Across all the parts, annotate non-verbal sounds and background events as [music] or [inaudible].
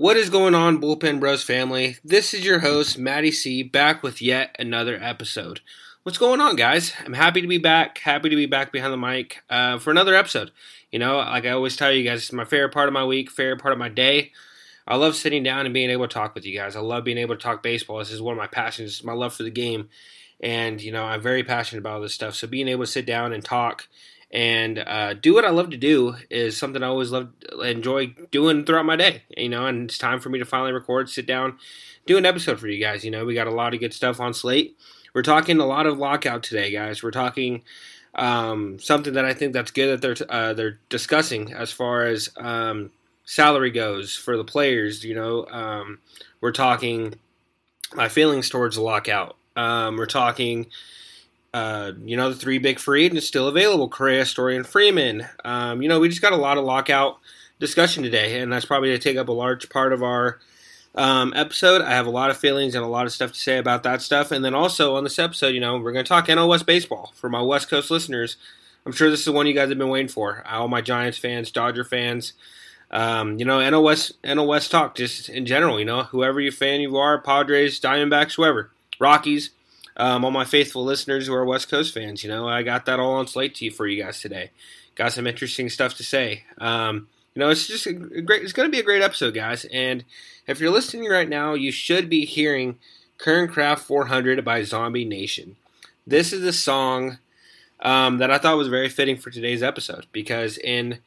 What is going on, Bullpen Bros family? This is your host, Maddie C, back with yet another episode. What's going on, guys? I'm happy to be back. Happy to be back behind the mic uh, for another episode. You know, like I always tell you guys, it's my favorite part of my week, favorite part of my day. I love sitting down and being able to talk with you guys. I love being able to talk baseball. This is one of my passions, my love for the game. And, you know, I'm very passionate about all this stuff. So being able to sit down and talk and uh, do what I love to do is something I always love, enjoy doing throughout my day. You know, and it's time for me to finally record, sit down, do an episode for you guys. You know, we got a lot of good stuff on slate. We're talking a lot of lockout today, guys. We're talking um, something that I think that's good that they're uh, they're discussing as far as um, salary goes for the players. You know, um, we're talking my feelings towards the lockout. Um, we're talking, uh, you know, the three big free agents still available: Correa, Story, and Freeman. Um, you know, we just got a lot of lockout discussion today, and that's probably going to take up a large part of our um, episode. I have a lot of feelings and a lot of stuff to say about that stuff. And then also on this episode, you know, we're going to talk NL West baseball for my West Coast listeners. I'm sure this is the one you guys have been waiting for. All my Giants fans, Dodger fans, um, you know, NL West, NL West talk just in general. You know, whoever you fan you are, Padres, Diamondbacks, whoever, Rockies. Um, all my faithful listeners who are West Coast fans, you know, I got that all on slate to you for you guys today. Got some interesting stuff to say. Um, you know, it's just a great. It's going to be a great episode, guys. And if you're listening right now, you should be hearing "Kernkraft 400" by Zombie Nation. This is a song um, that I thought was very fitting for today's episode because in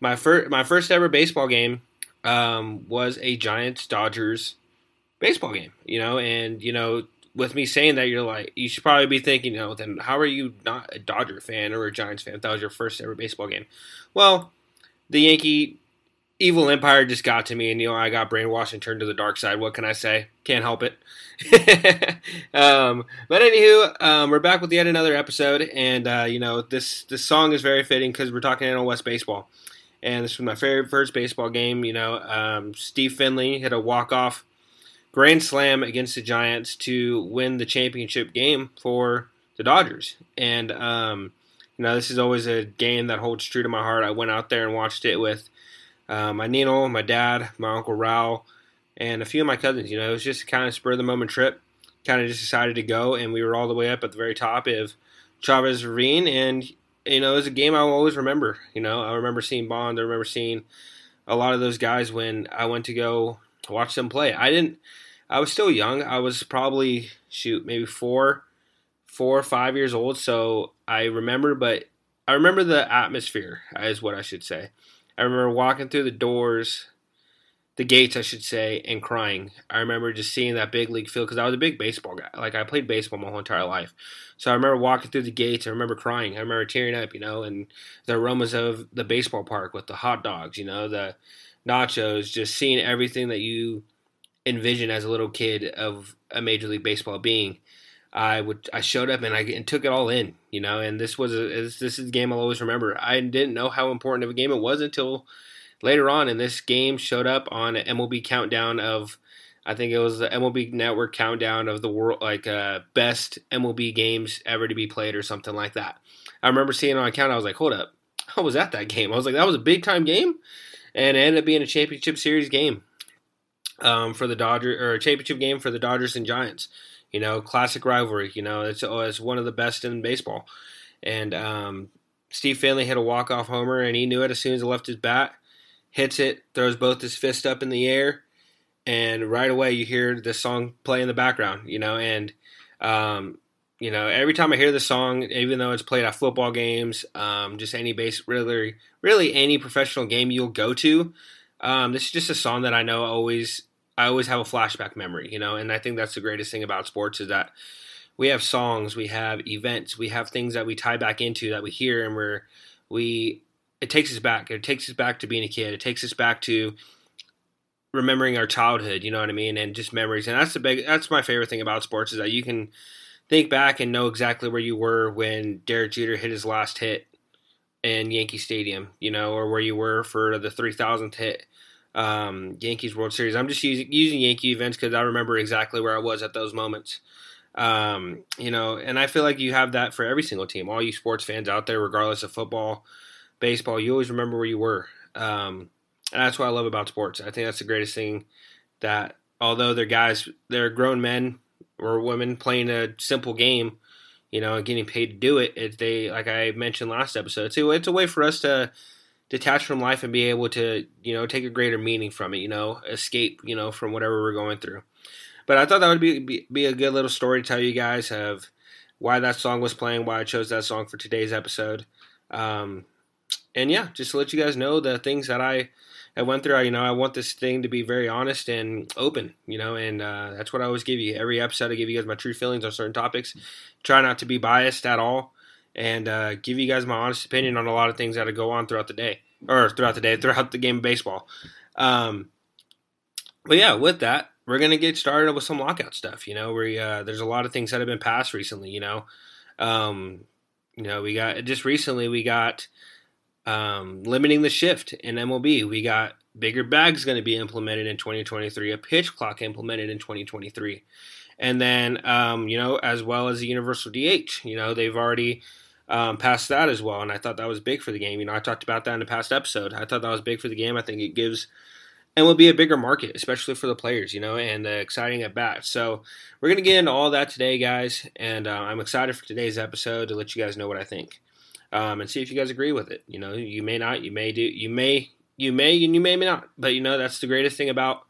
my first my first ever baseball game um, was a Giants Dodgers baseball game. You know, and you know, with me saying that, you're like, you should probably be thinking, you know, then how are you not a Dodger fan or a Giants fan? If that was your first ever baseball game. Well, the Yankee evil empire just got to me, and you know I got brainwashed and turned to the dark side. What can I say? Can't help it. [laughs] um, but anywho, um, we're back with yet another episode, and uh, you know this this song is very fitting because we're talking NL West baseball, and this was my very first baseball game. You know, um, Steve Finley hit a walk off grand slam against the Giants to win the championship game for the Dodgers, and um, you know, this is always a game that holds true to my heart. I went out there and watched it with uh, my Nino, my dad, my uncle Raul, and a few of my cousins. You know, it was just kind of spur of the moment trip. Kind of just decided to go, and we were all the way up at the very top of Chavez Ravine, and you know, it was a game I will always remember. You know, I remember seeing Bond. I remember seeing a lot of those guys when I went to go watch them play. I didn't. I was still young. I was probably shoot maybe four, four or five years old. So I remember, but I remember the atmosphere is what I should say. I remember walking through the doors, the gates, I should say, and crying. I remember just seeing that big league field because I was a big baseball guy. Like I played baseball my whole entire life, so I remember walking through the gates. I remember crying. I remember tearing up, you know, and the aromas of the baseball park with the hot dogs, you know, the nachos, just seeing everything that you envision as a little kid of a major league baseball being. I would I showed up and I and took it all in, you know. And this was a this, this is a game I'll always remember. I didn't know how important of a game it was until later on, and this game showed up on an MLB countdown of I think it was the MLB Network countdown of the world like uh, best MLB games ever to be played or something like that. I remember seeing on account. I was like, hold up, how was that that game? I was like, that was a big time game, and it ended up being a championship series game um, for the Dodgers or a championship game for the Dodgers and Giants. You know, classic rivalry. You know, it's, oh, it's one of the best in baseball. And um, Steve Finley hit a walk off homer, and he knew it as soon as he left his bat. Hits it, throws both his fists up in the air, and right away you hear this song play in the background. You know, and um, you know every time I hear the song, even though it's played at football games, um, just any base, really, really any professional game you'll go to, um, this is just a song that I know always I always have a flashback memory, you know, and I think that's the greatest thing about sports is that we have songs, we have events, we have things that we tie back into that we hear and we're we it takes us back. It takes us back to being a kid. It takes us back to remembering our childhood, you know what I mean, and just memories. And that's the big that's my favorite thing about sports is that you can think back and know exactly where you were when Derek Jeter hit his last hit in Yankee Stadium, you know, or where you were for the 3000th hit um, Yankees World Series. I'm just using, using Yankee events because I remember exactly where I was at those moments. Um, you know, and I feel like you have that for every single team. All you sports fans out there, regardless of football, baseball, you always remember where you were. Um, And that's what I love about sports. I think that's the greatest thing that although they're guys, they're grown men or women playing a simple game, you know, getting paid to do it. It they like I mentioned last episode. It's a, it's a way for us to detach from life and be able to you know take a greater meaning from it. You know, escape you know from whatever we're going through. But I thought that would be, be, be a good little story to tell you guys of why that song was playing, why I chose that song for today's episode. Um, and yeah, just to let you guys know the things that I I went through. You know, I want this thing to be very honest and open. You know, and uh, that's what I always give you. Every episode, I give you guys my true feelings on certain topics. Try not to be biased at all, and uh, give you guys my honest opinion on a lot of things that go on throughout the day or throughout the day, throughout the game of baseball. Um, but yeah, with that, we're gonna get started with some lockout stuff. You know, we uh, there's a lot of things that have been passed recently. You know, um, you know, we got just recently we got um, limiting the shift in MLB. We got bigger bags going to be implemented in 2023, a pitch clock implemented in 2023. And then, um, you know, as well as the universal DH, you know, they've already um, passed that as well. And I thought that was big for the game. You know, I talked about that in the past episode. I thought that was big for the game. I think it gives and will be a bigger market, especially for the players, you know, and the exciting at bat. So we're going to get into all that today, guys. And uh, I'm excited for today's episode to let you guys know what I think um, and see if you guys agree with it. You know, you may not, you may do, you may, you may, and you may, may not. But you know, that's the greatest thing about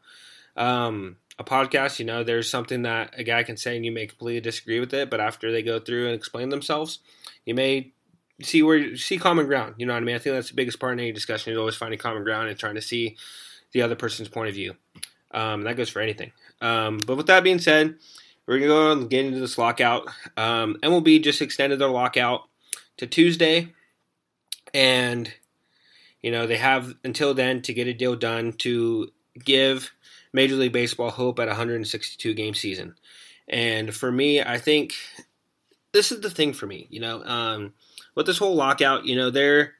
um, a podcast. You know, there's something that a guy can say and you may completely disagree with it, but after they go through and explain themselves, you may see where see common ground. You know what I mean? I think that's the biggest part in any discussion is always finding common ground and trying to see the other person's point of view. Um, that goes for anything. Um, but with that being said, we're gonna go and get into this lockout. Um, MLB just extended their lockout to Tuesday, and you know they have until then to get a deal done to give Major League Baseball hope at 162 game season. And for me, I think this is the thing for me. You know, um, with this whole lockout, you know, there.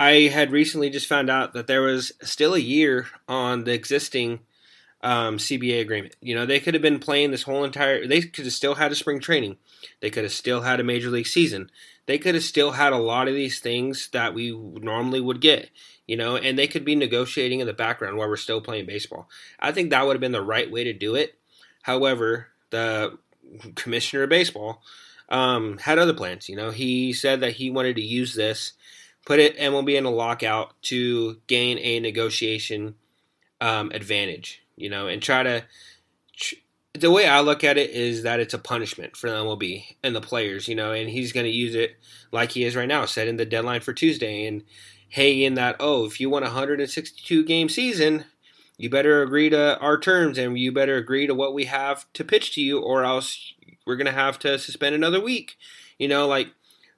I had recently just found out that there was still a year on the existing um, CBA agreement. You know, they could have been playing this whole entire. They could have still had a spring training. They could have still had a major league season they could have still had a lot of these things that we normally would get, you know, and they could be negotiating in the background while we're still playing baseball. I think that would have been the right way to do it. However, the commissioner of baseball um, had other plans. You know, he said that he wanted to use this, put it MLB in a lockout to gain a negotiation um, advantage. You know, and try to the way I look at it is that it's a punishment for the MLB and the players, you know, and he's going to use it like he is right now, setting the deadline for Tuesday and hey, in that, oh, if you want a 162 game season, you better agree to our terms and you better agree to what we have to pitch to you, or else we're going to have to suspend another week. You know, like,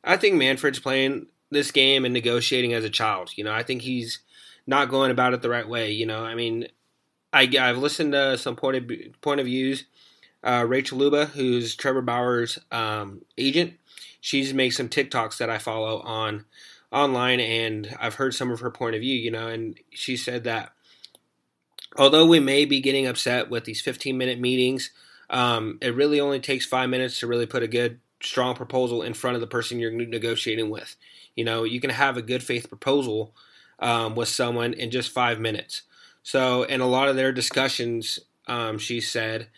I think Manfred's playing this game and negotiating as a child. You know, I think he's not going about it the right way. You know, I mean, I, I've listened to some point of point of views. Uh, Rachel Luba, who's Trevor Bauer's um, agent, she's made some TikToks that I follow on online, and I've heard some of her point of view. You know, and she said that although we may be getting upset with these 15 minute meetings, um, it really only takes five minutes to really put a good, strong proposal in front of the person you're negotiating with. You know, you can have a good faith proposal um, with someone in just five minutes. So, and a lot of their discussions, um, she said,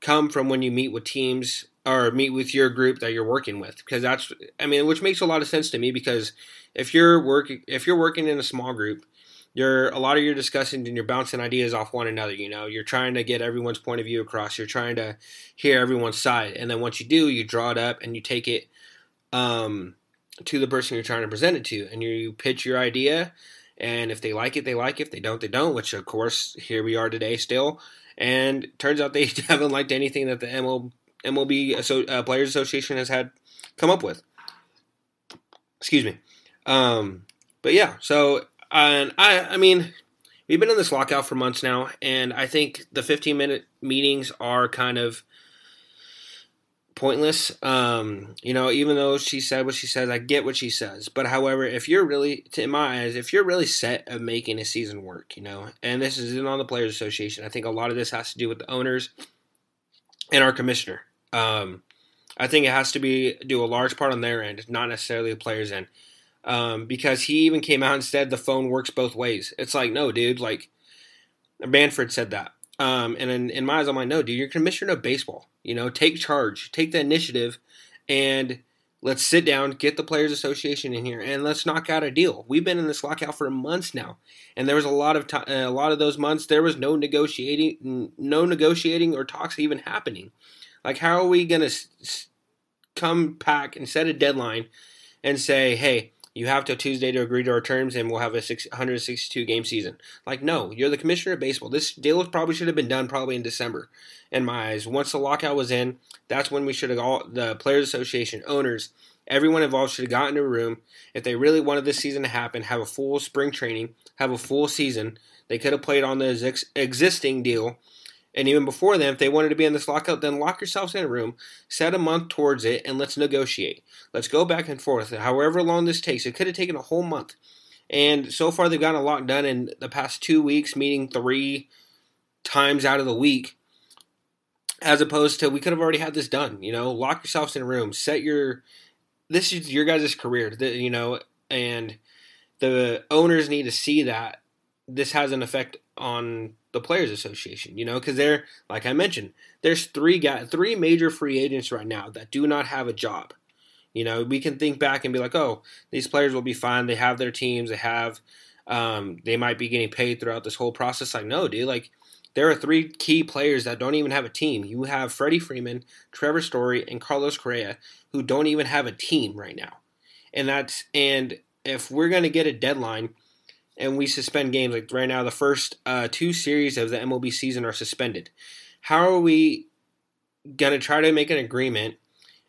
come from when you meet with teams or meet with your group that you're working with. Because that's i mean which makes a lot of sense to me because if you're working if you're working in a small group you're a lot of your discussing and you're bouncing ideas off one another you know? You're trying to get everyone's point of view across. You're trying to hear everyone's side. And then once you do you draw it up and you take it um, to the person you're trying to present it to. And you pitch your idea and if they like it, they like it. If they don't, they don't. Which, of course, here we are today still. And turns out they [laughs] haven't liked anything that the ML, MLB uh, Players Association has had come up with. Excuse me. Um, but yeah, so and I, I mean, we've been in this lockout for months now, and I think the 15 minute meetings are kind of pointless. Um, you know, even though she said what she says, I get what she says. But however, if you're really, in my eyes, if you're really set of making a season work, you know, and this isn't on the Players Association, I think a lot of this has to do with the owners and our commissioner. Um, I think it has to be do a large part on their end, not necessarily the players' end. um, because he even came out and said the phone works both ways. It's like, no, dude, like Manfred said that. Um, and in, in my eyes, I'm like, no, dude, you're commissioner of baseball. You know, take charge, take the initiative, and let's sit down, get the Players Association in here, and let's knock out a deal. We've been in this lockout for months now, and there was a lot of time. Uh, a lot of those months, there was no negotiating, no negotiating or talks even happening. Like, how are we gonna come back and set a deadline and say, hey? You have till Tuesday to agree to our terms, and we'll have a 162 game season. Like, no, you're the commissioner of baseball. This deal probably should have been done probably in December, in my eyes. Once the lockout was in, that's when we should have all the Players Association owners, everyone involved should have gotten a room. If they really wanted this season to happen, have a full spring training, have a full season. They could have played on the existing deal and even before then, if they wanted to be in this lockout, then lock yourselves in a room, set a month towards it, and let's negotiate. Let's go back and forth. However long this takes, it could have taken a whole month. And so far, they've gotten a lot done in the past two weeks, meeting three times out of the week, as opposed to we could have already had this done. You know, lock yourselves in a room, set your this is your guys' career, you know, and the owners need to see that this has an effect on the Players Association, you know, because they're like I mentioned, there's three guys, three major free agents right now that do not have a job. You know, we can think back and be like, oh, these players will be fine. They have their teams. They have, um, they might be getting paid throughout this whole process. Like, no, dude, like there are three key players that don't even have a team. You have Freddie Freeman, Trevor Story, and Carlos Correa, who don't even have a team right now. And that's and if we're gonna get a deadline and we suspend games. Like right now, the first uh, two series of the MLB season are suspended. How are we going to try to make an agreement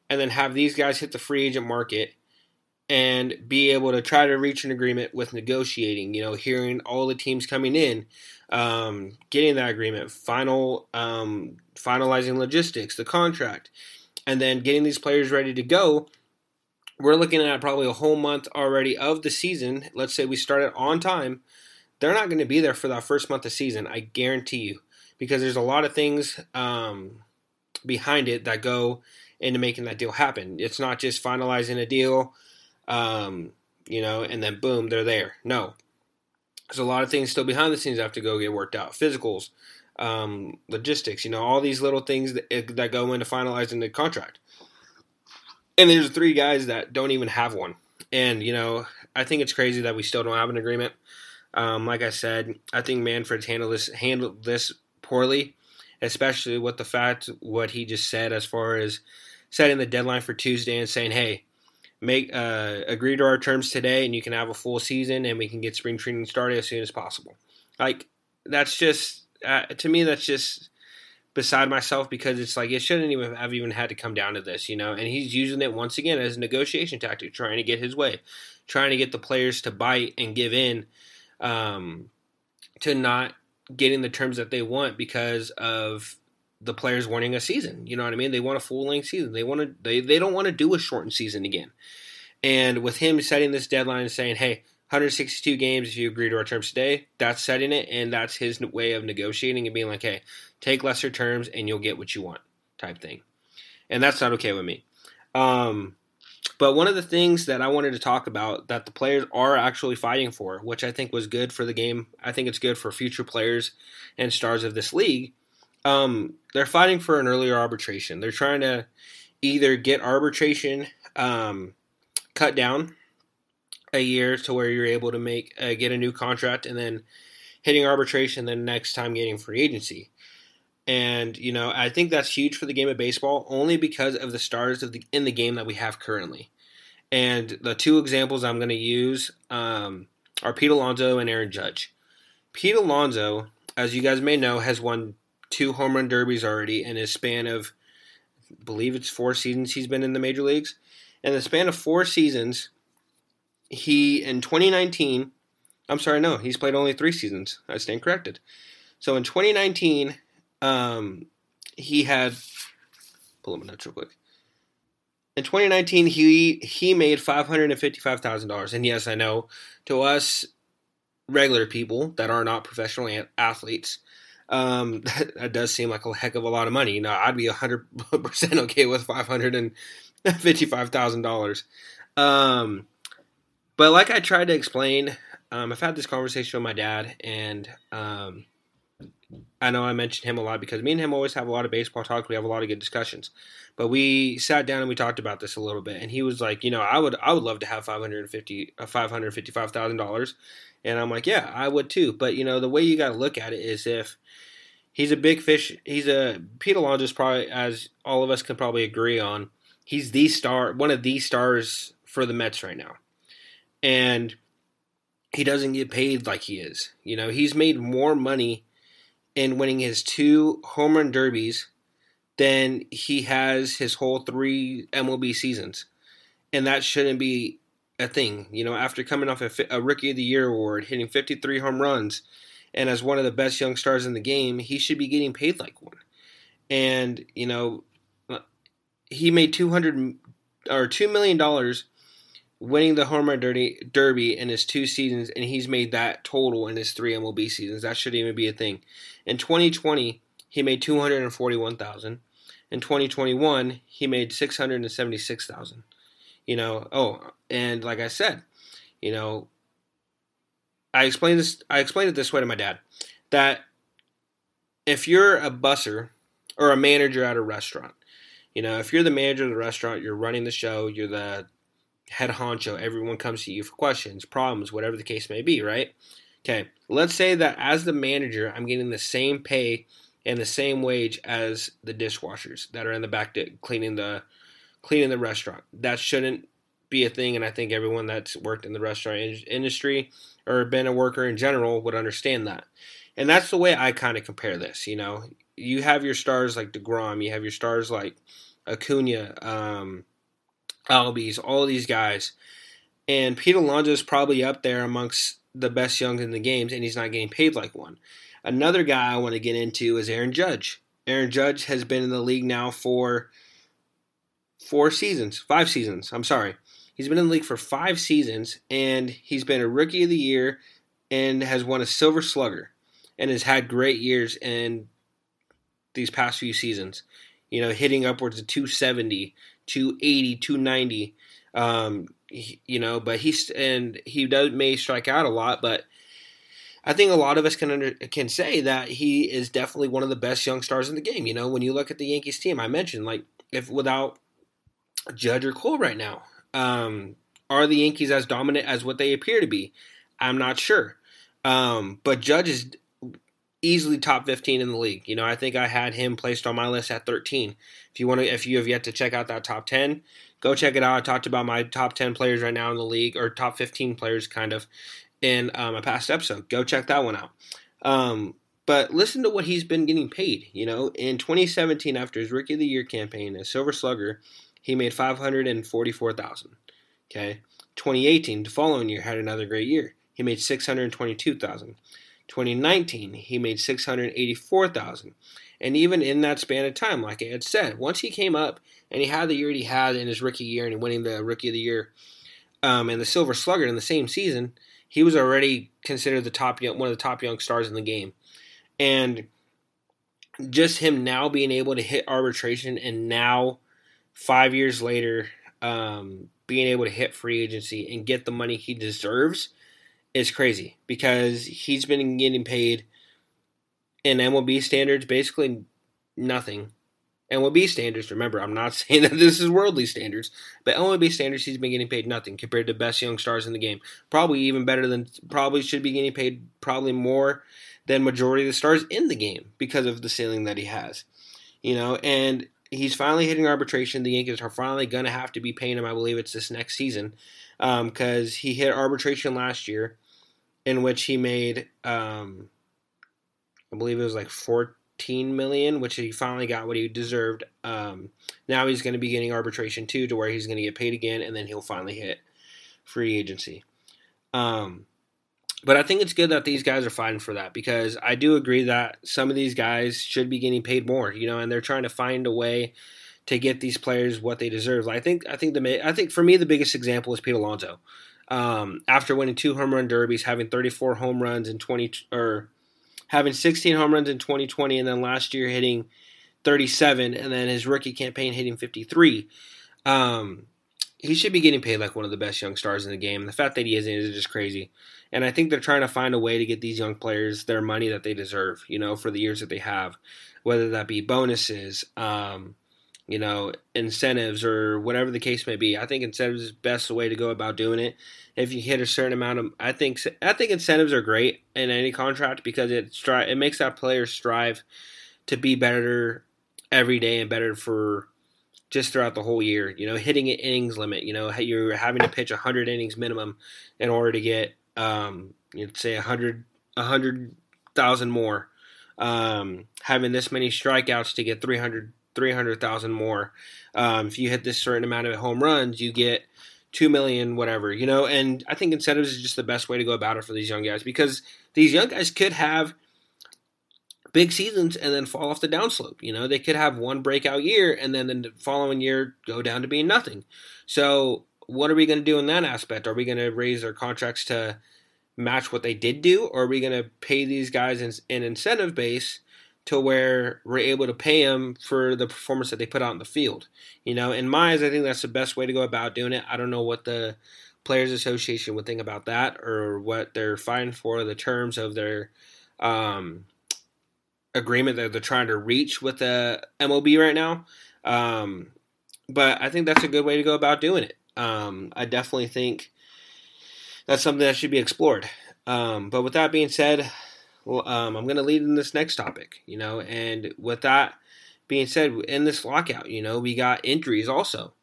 and then have these guys hit the free agent market and be able to try to reach an agreement with negotiating? You know, hearing all the teams coming in, um, getting that agreement, final um, finalizing logistics, the contract, and then getting these players ready to go we're looking at probably a whole month already of the season. Let's say we start it on time. They're not going to be there for that first month of season. I guarantee you, because there's a lot of things um, behind it that go into making that deal happen. It's not just finalizing a deal, um, you know, and then boom, they're there. No, there's a lot of things still behind the scenes that have to go get worked out. Physicals, um, logistics, you know, all these little things that, that go into finalizing the contract and there's three guys that don't even have one. And you know, I think it's crazy that we still don't have an agreement. Um, like I said, I think Manfred's handled this handled this poorly, especially with the fact what he just said as far as setting the deadline for Tuesday and saying, "Hey, make uh, agree to our terms today, and you can have a full season, and we can get spring training started as soon as possible." Like that's just uh, to me, that's just beside myself because it's like it shouldn't even have even had to come down to this, you know. And he's using it once again as a negotiation tactic, trying to get his way, trying to get the players to bite and give in, um, to not getting the terms that they want because of the players wanting a season. You know what I mean? They want a full length season. They want to. They they don't want to do a shortened season again. And with him setting this deadline and saying, "Hey, 162 games if you agree to our terms today. That's setting it, and that's his way of negotiating and being like, hey, take lesser terms and you'll get what you want, type thing. And that's not okay with me. Um, but one of the things that I wanted to talk about that the players are actually fighting for, which I think was good for the game, I think it's good for future players and stars of this league. Um, they're fighting for an earlier arbitration. They're trying to either get arbitration um, cut down a year to where you're able to make uh, get a new contract and then hitting arbitration then next time getting free agency and you know i think that's huge for the game of baseball only because of the stars of the in the game that we have currently and the two examples i'm going to use um, are pete alonso and aaron judge pete alonso as you guys may know has won two home run derbies already in his span of I believe it's four seasons he's been in the major leagues in the span of four seasons he in 2019, I'm sorry, no, he's played only three seasons. I stand corrected. So in 2019, um, he had pull up my notes real quick. In 2019, he he made five hundred and fifty five thousand dollars, and yes, I know to us regular people that are not professional athletes, um, [laughs] that, that, does seem like a heck of a lot of money. You know, I'd be hundred [laughs] percent okay with five hundred and fifty five thousand dollars. Um, but like I tried to explain, um, I've had this conversation with my dad, and um, I know I mentioned him a lot because me and him always have a lot of baseball talk. We have a lot of good discussions. But we sat down and we talked about this a little bit, and he was like, you know, I would I would love to have five hundred fifty uh, five hundred fifty five thousand dollars, and I'm like, yeah, I would too. But you know, the way you got to look at it is if he's a big fish. He's a Pete is probably as all of us can probably agree on. He's the star, one of the stars for the Mets right now, and he doesn't get paid like he is. You know, he's made more money in winning his two home run derbies than he has his whole three MLB seasons, and that shouldn't be a thing. You know, after coming off a, a Rookie of the Year award, hitting 53 home runs, and as one of the best young stars in the game, he should be getting paid like one. And you know, he made 200 or two million dollars winning the Homer derby, derby in his two seasons, and he's made that total in his three MLB seasons. That shouldn't even be a thing. In 2020, he made 241,000. In 2021, he made 676,000. You know, oh, and like I said, you know, I explained this. I explained it this way to my dad that if you're a busser or a manager at a restaurant, you know, if you're the manager of the restaurant, you're running the show, you're the head honcho, everyone comes to you for questions, problems, whatever the case may be, right? Okay, let's say that as the manager, I'm getting the same pay and the same wage as the dishwashers that are in the back cleaning the cleaning the restaurant. That shouldn't be a thing, and I think everyone that's worked in the restaurant industry or been a worker in general would understand that. And that's the way I kind of compare this. You know, you have your stars like Degrom, you have your stars like Acuna, um, Albies, all these guys. And Pete Alonso is probably up there amongst the best youngs in the games, and he's not getting paid like one. Another guy I want to get into is Aaron Judge. Aaron Judge has been in the league now for four seasons, five seasons. I'm sorry. He's been in the league for five seasons, and he's been a rookie of the year and has won a silver slugger and has had great years in these past few seasons. You know, hitting upwards of 270, 280, 290. Um, he, you know, but he's and he does may strike out a lot, but I think a lot of us can under, can say that he is definitely one of the best young stars in the game. You know, when you look at the Yankees team, I mentioned like if without Judge or Cole right now, um, are the Yankees as dominant as what they appear to be? I'm not sure. Um, but Judge is easily top 15 in the league. You know, I think I had him placed on my list at 13. If you want to, if you have yet to check out that top 10, go check it out. I talked about my top 10 players right now in the league, or top 15 players, kind of, in um, a past episode. Go check that one out. Um, but listen to what he's been getting paid. You know, in 2017, after his Rookie of the Year campaign as Silver Slugger, he made 544,000. Okay, 2018, the following year, had another great year. He made 622,000. 2019, he made 684,000. And even in that span of time, like I had said, once he came up and he had the year he had in his rookie year and winning the rookie of the year um, and the Silver Slugger in the same season, he was already considered the top one of the top young stars in the game. And just him now being able to hit arbitration and now five years later um, being able to hit free agency and get the money he deserves is crazy because he's been getting paid in MLB standards basically nothing. MLB standards, remember, I'm not [laughs] saying that this is worldly standards, but MLB standards, he's been getting paid nothing compared to best young stars in the game. Probably even better than, probably should be getting paid probably more than majority of the stars in the game because of the ceiling that he has. You know, and he's finally hitting arbitration. The Yankees are finally going to have to be paying him. I believe it's this next season because um, he hit arbitration last year in which he made, um, I believe it was like 14 million, which he finally got what he deserved. Um, now he's going to be getting arbitration too, to where he's going to get paid again, and then he'll finally hit free agency. Um, but I think it's good that these guys are fighting for that because I do agree that some of these guys should be getting paid more, you know, and they're trying to find a way to get these players what they deserve. I think I think the I think for me the biggest example is Pete Alonso um, after winning two home run derbies, having 34 home runs in 20 or having 16 home runs in 2020, and then last year hitting 37, and then his rookie campaign hitting 53. Um, he should be getting paid like one of the best young stars in the game. The fact that he isn't is just crazy. And I think they're trying to find a way to get these young players their money that they deserve, you know, for the years that they have, whether that be bonuses, um, you know, incentives or whatever the case may be. I think incentives is the best way to go about doing it. If you hit a certain amount of, I think I think incentives are great in any contract because it stri- it makes that player strive to be better every day and better for just throughout the whole year. You know, hitting an innings limit. You know, you're having to pitch 100 innings minimum in order to get, um, you'd say 100, 100,000 more. Um, having this many strikeouts to get 300, 300,000 more. Um, if you hit this certain amount of home runs, you get two million, whatever, you know. And I think incentives is just the best way to go about it for these young guys because these young guys could have – big seasons and then fall off the downslope. You know, they could have one breakout year and then the following year go down to being nothing. So, what are we going to do in that aspect? Are we going to raise our contracts to match what they did do, or are we going to pay these guys in, an incentive base to where we're able to pay them for the performance that they put out in the field? You know, in my eyes, I think that's the best way to go about doing it. I don't know what the Players Association would think about that or what they're fighting for, the terms of their um, agreement that they're trying to reach with the MLB right now. Um, but I think that's a good way to go about doing it. Um, I definitely think that's something that should be explored. Um, but with that being said, well, um, I'm going to lead in this next topic, you know, and with that being said, in this lockout, you know, we got injuries also.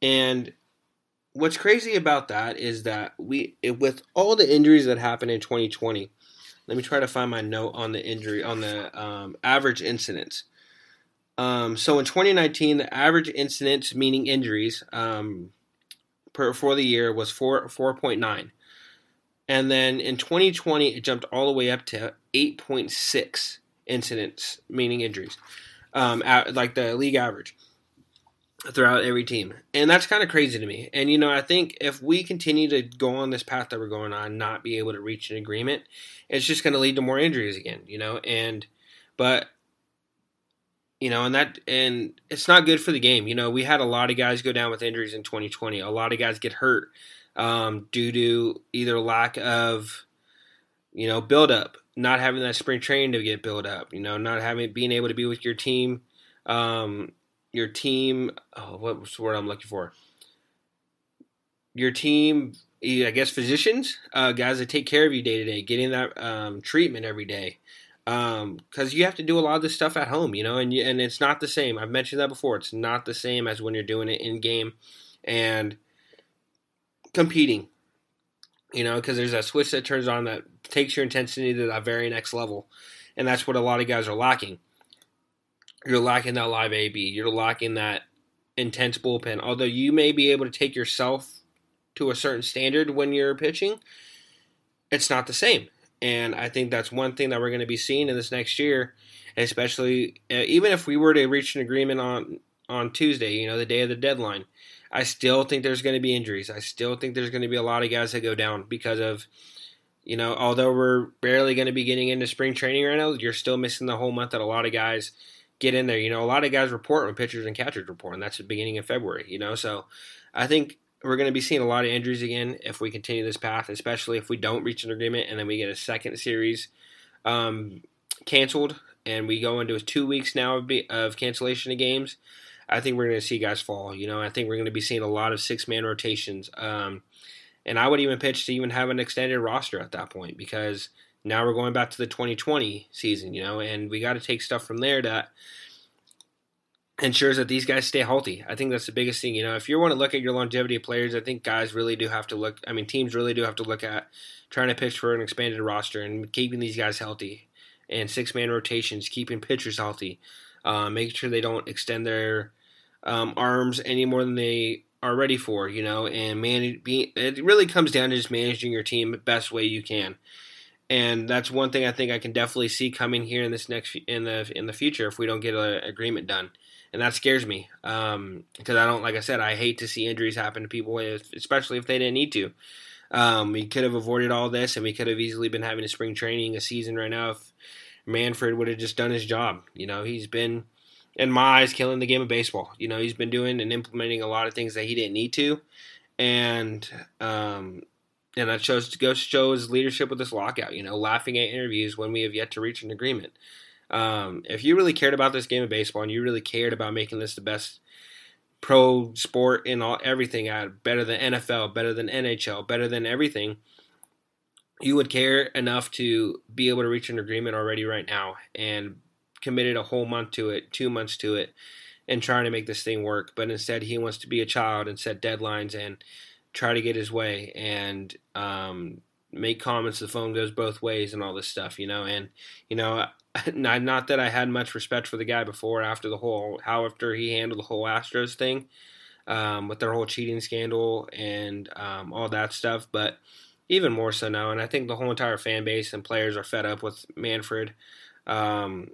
And what's crazy about that is that we, with all the injuries that happened in 2020, let me try to find my note on the injury on the um, average incidents. Um, so in 2019, the average incidents, meaning injuries, um, per, for the year was four 4.9, and then in 2020 it jumped all the way up to 8.6 incidents, meaning injuries, um, like the league average throughout every team. And that's kind of crazy to me. And, you know, I think if we continue to go on this path that we're going on, not be able to reach an agreement, it's just going to lead to more injuries again, you know? And, but, you know, and that, and it's not good for the game. You know, we had a lot of guys go down with injuries in 2020. A lot of guys get hurt um, due to either lack of, you know, build up, not having that spring training to get built up, you know, not having, being able to be with your team, um, your team. Oh, what's the word I'm looking for? Your team, I guess, physicians, uh, guys that take care of you day to day, getting that um, treatment every day, because um, you have to do a lot of this stuff at home, you know, and you, and it's not the same. I've mentioned that before. It's not the same as when you're doing it in game and competing, you know, because there's a switch that turns on that takes your intensity to that very next level, and that's what a lot of guys are lacking you're lacking that live AB. You're lacking that intense bullpen. Although you may be able to take yourself to a certain standard when you're pitching, it's not the same. And I think that's one thing that we're going to be seeing in this next year, especially uh, even if we were to reach an agreement on on Tuesday, you know, the day of the deadline. I still think there's going to be injuries. I still think there's going to be a lot of guys that go down because of, you know, although we're barely going to be getting into spring training right now, you're still missing the whole month that a lot of guys get in there. You know, a lot of guys report when pitchers and catchers report, and that's the beginning of February. You know, so I think we're going to be seeing a lot of injuries again if we continue this path, especially if we don't reach an agreement and then we get a second series um, canceled and we go into two weeks now of, be, of cancellation of games. I think we're going to see guys fall. You know, I think we're going to be seeing a lot of six man rotations. Um, and I would even pitch to even have an extended roster at that point because now we're going back to the 2020 season, you know, and we got to take stuff from there that ensures that these guys stay healthy. I think that's the biggest thing. You know, if you want to look at your longevity of players, I think guys really do have to look. I mean, teams really do have to look at trying to pitch for an expanded roster and keeping these guys healthy and six man rotations, keeping pitchers healthy, uh, making sure they don't extend their um, arms any more than they are ready for. You know, and manage. Be, it really comes down to just managing your team the best way you can and that's one thing I think I can definitely see coming here in this next in the in the future if we don't get an agreement done, and that scares me because um, I don't like I said I hate to see injuries happen to people, especially if they didn't need to. Um, we could have avoided all this, and we could have easily been having a spring training, a season right now if Manfred would have just done his job. You know, he's been in my eyes, killing the game of baseball. You know, he's been doing and implementing a lot of things that he didn't need to, and um, and that chose to go show his leadership with this lockout. You know, laughing at interviews when we have yet to reach an agreement. Um, if you really cared about this game of baseball and you really cared about making this the best pro sport in all everything better than NFL, better than NHL, better than everything, you would care enough to be able to reach an agreement already right now and committed a whole month to it, two months to it, and trying to make this thing work. But instead, he wants to be a child and set deadlines and try to get his way and um, make comments. The phone goes both ways and all this stuff, you know. And you know, [laughs] not not that I had much respect for the guy before after the whole how after he handled the whole Astros thing um, with their whole cheating scandal and um, all that stuff, but even more so now. And I think the whole entire fan base and players are fed up with Manfred. Um,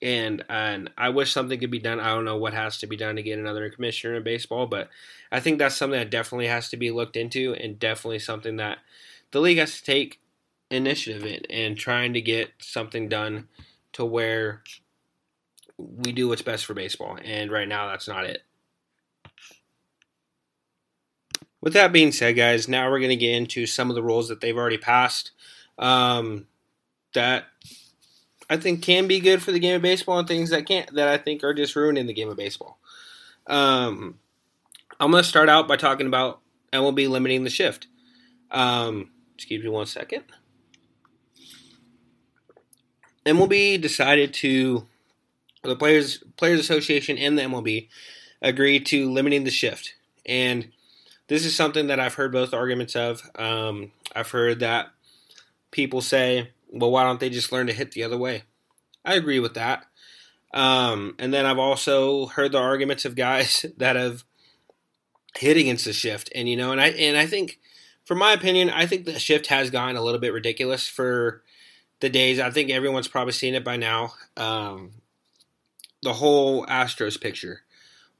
and and I wish something could be done. I don't know what has to be done to get another commissioner in baseball, but I think that's something that definitely has to be looked into, and definitely something that the league has to take initiative in and trying to get something done to where we do what's best for baseball. And right now, that's not it. With that being said, guys, now we're going to get into some of the rules that they've already passed um, that I think can be good for the game of baseball, and things that can't that I think are just ruining the game of baseball. Um, I'm going to start out by talking about MLB limiting the shift. Um, excuse me one second. MLB decided to the players players association and the MLB agreed to limiting the shift, and this is something that I've heard both arguments of. Um, I've heard that people say well, why don't they just learn to hit the other way? I agree with that. Um, and then I've also heard the arguments of guys [laughs] that have hit against the shift, and you know, and I and I think, from my opinion, I think the shift has gotten a little bit ridiculous for the days. I think everyone's probably seen it by now. Um, the whole Astros picture,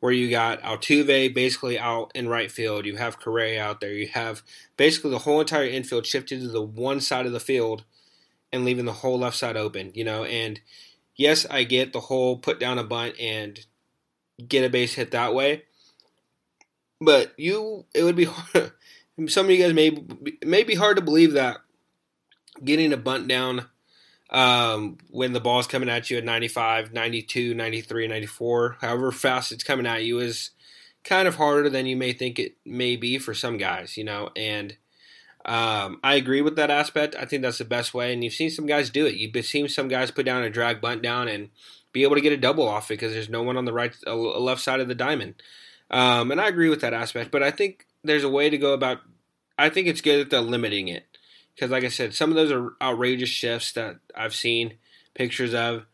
where you got Altuve basically out in right field, you have Correa out there, you have basically the whole entire infield shifted to the one side of the field and leaving the whole left side open, you know. And yes, I get the whole put down a bunt and get a base hit that way. But you, it would be [laughs] hard. Some of you guys may may be hard to believe that getting a bunt down um, when the ball's coming at you at 95, 92, 93, 94, however fast it's coming at you is kind of harder than you may think it may be for some guys, you know. And um, I agree with that aspect. I think that's the best way, and you've seen some guys do it. You've seen some guys put down a drag bunt down and be able to get a double off it because there's no one on the right, uh, left side of the diamond. Um, and I agree with that aspect, but I think there's a way to go about. I think it's good that they're limiting it because, like I said, some of those are outrageous shifts that I've seen pictures of.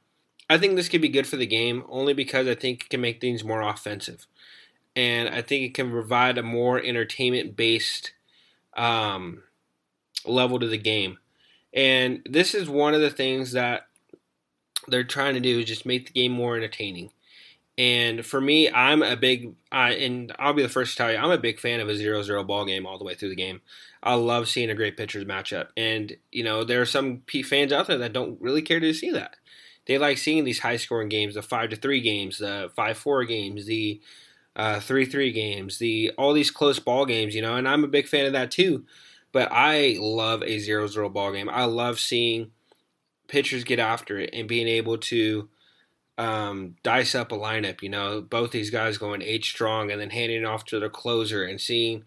I think this could be good for the game only because I think it can make things more offensive, and I think it can provide a more entertainment based um, level to the game. And this is one of the things that they're trying to do is just make the game more entertaining. And for me, I'm a big, I, and I'll be the first to tell you, I'm a big fan of a 0 0 ball game all the way through the game. I love seeing a great pitchers matchup. And, you know, there are some P fans out there that don't really care to see that. They like seeing these high scoring games, the 5 to 3 games, the 5 4 games, the uh, three three games, the all these close ball games, you know, and I'm a big fan of that too. But I love a zero zero ball game. I love seeing pitchers get after it and being able to um, dice up a lineup. You know, both these guys going eight strong and then handing off to their closer and seeing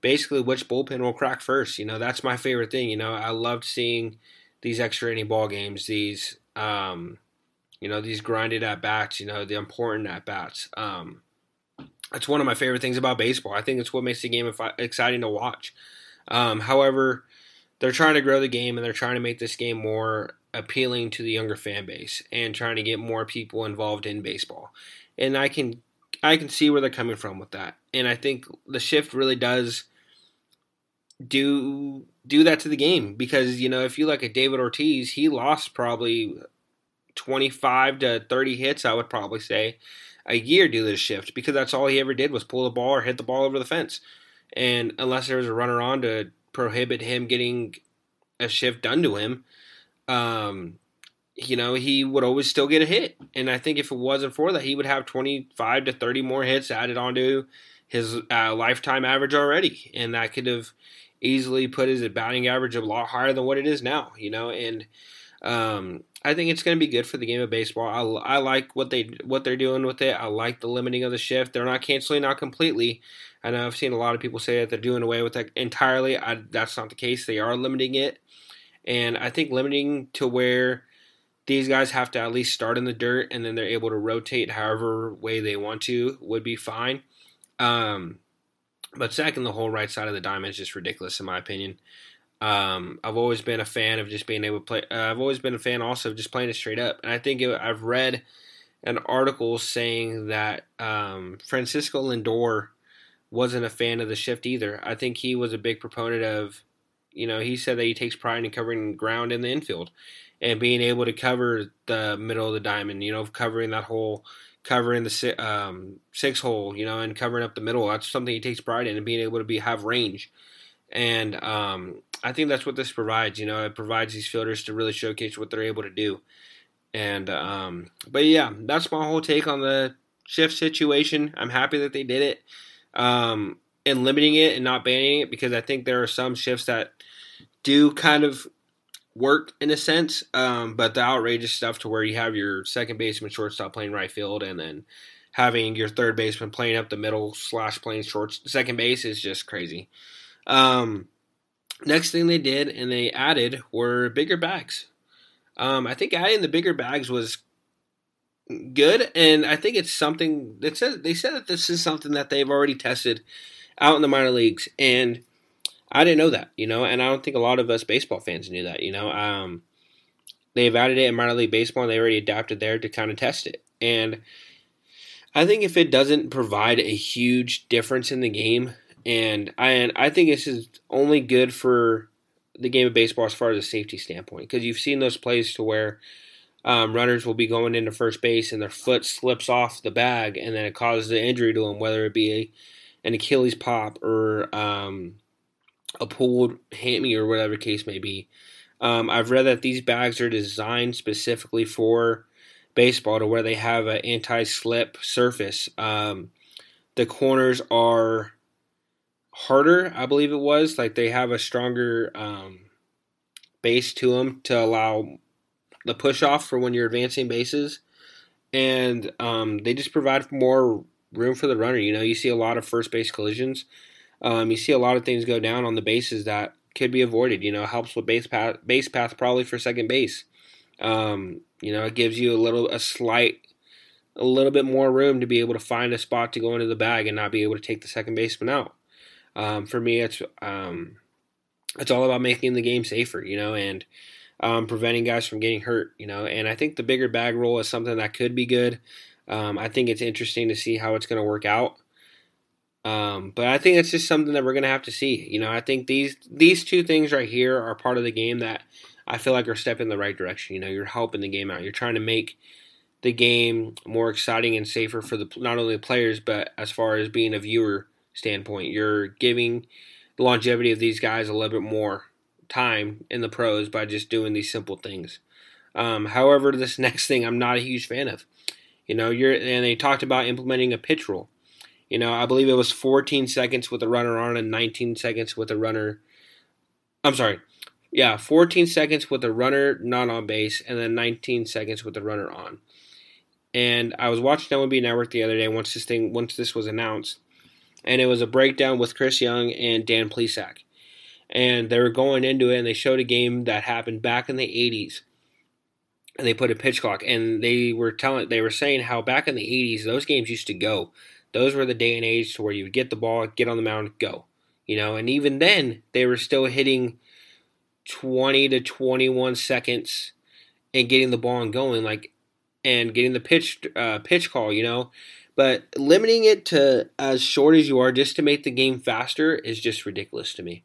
basically which bullpen will crack first. You know, that's my favorite thing. You know, I loved seeing these extra inning ball games, these um, you know, these grinded at bats. You know, the important at bats. Um, that's one of my favorite things about baseball. I think it's what makes the game exciting to watch. Um, however, they're trying to grow the game and they're trying to make this game more appealing to the younger fan base and trying to get more people involved in baseball. And I can I can see where they're coming from with that. And I think the shift really does do do that to the game because you know if you look at David Ortiz, he lost probably 25 to 30 hits, I would probably say a year due to the shift because that's all he ever did was pull the ball or hit the ball over the fence. And unless there was a runner on to prohibit him getting a shift done to him, um, you know, he would always still get a hit. And I think if it wasn't for that, he would have 25 to 30 more hits added onto his uh, lifetime average already. And that could have easily put his batting average a lot higher than what it is now, you know. And um, I think it's going to be good for the game of baseball. I, I like what they what they're doing with it. I like the limiting of the shift. They're not canceling out completely. I know I've seen a lot of people say that they're doing away with that entirely. I, that's not the case. They are limiting it, and I think limiting to where these guys have to at least start in the dirt and then they're able to rotate however way they want to would be fine. Um, but second, the whole right side of the diamond is just ridiculous in my opinion. Um, I've always been a fan of just being able to play. Uh, I've always been a fan also of just playing it straight up, and I think it, I've read an article saying that um, Francisco Lindor wasn't a fan of the shift either. I think he was a big proponent of, you know, he said that he takes pride in covering ground in the infield and being able to cover the middle of the diamond, you know, covering that hole, covering the um, six hole, you know, and covering up the middle. That's something he takes pride in, and being able to be have range. And um, I think that's what this provides. You know, it provides these fielders to really showcase what they're able to do. And um, but yeah, that's my whole take on the shift situation. I'm happy that they did it, um, and limiting it and not banning it because I think there are some shifts that do kind of work in a sense. Um, but the outrageous stuff to where you have your second baseman, shortstop playing right field, and then having your third baseman playing up the middle slash playing short second base is just crazy. Um, next thing they did and they added were bigger bags. Um, I think adding the bigger bags was good, and I think it's something that said they said that this is something that they've already tested out in the minor leagues, and I didn't know that, you know, and I don't think a lot of us baseball fans knew that, you know. Um, they've added it in minor league baseball, and they already adapted there to kind of test it. And I think if it doesn't provide a huge difference in the game, and I and I think this is only good for the game of baseball as far as a safety standpoint, because you've seen those plays to where um, runners will be going into first base and their foot slips off the bag, and then it causes an injury to them, whether it be a, an Achilles pop or um, a pulled hammy or whatever case may be. Um, I've read that these bags are designed specifically for baseball to where they have an anti-slip surface. Um, the corners are harder, I believe it was. Like they have a stronger um, base to them to allow the push off for when you're advancing bases, and um, they just provide more room for the runner. You know, you see a lot of first base collisions um, you see a lot of things go down on the bases that could be avoided. You know, helps with base path, base path probably for second base. Um, you know, it gives you a little, a slight, a little bit more room to be able to find a spot to go into the bag and not be able to take the second baseman out. Um, for me, it's um, it's all about making the game safer. You know, and um, preventing guys from getting hurt. You know, and I think the bigger bag rule is something that could be good. Um, I think it's interesting to see how it's going to work out. Um, but I think it's just something that we're gonna have to see. You know, I think these these two things right here are part of the game that I feel like are step in the right direction. You know, you're helping the game out. You're trying to make the game more exciting and safer for the not only the players, but as far as being a viewer standpoint, you're giving the longevity of these guys a little bit more time in the pros by just doing these simple things. Um, however, this [laughs] next thing I'm not a huge fan of. You know, you're and they talked about implementing a pitch rule. You know, I believe it was 14 seconds with a runner on and 19 seconds with a runner. I'm sorry. Yeah, 14 seconds with a runner not on base and then 19 seconds with the runner on. And I was watching MLB Network the other day once this thing once this was announced, and it was a breakdown with Chris Young and Dan Plesac. And they were going into it and they showed a game that happened back in the 80s. And they put a pitch clock and they were telling they were saying how back in the 80s those games used to go those were the day and age to where you would get the ball, get on the mound, go. You know, and even then they were still hitting 20 to 21 seconds and getting the ball and going like and getting the pitch uh, pitch call, you know. But limiting it to as short as you are just to make the game faster is just ridiculous to me.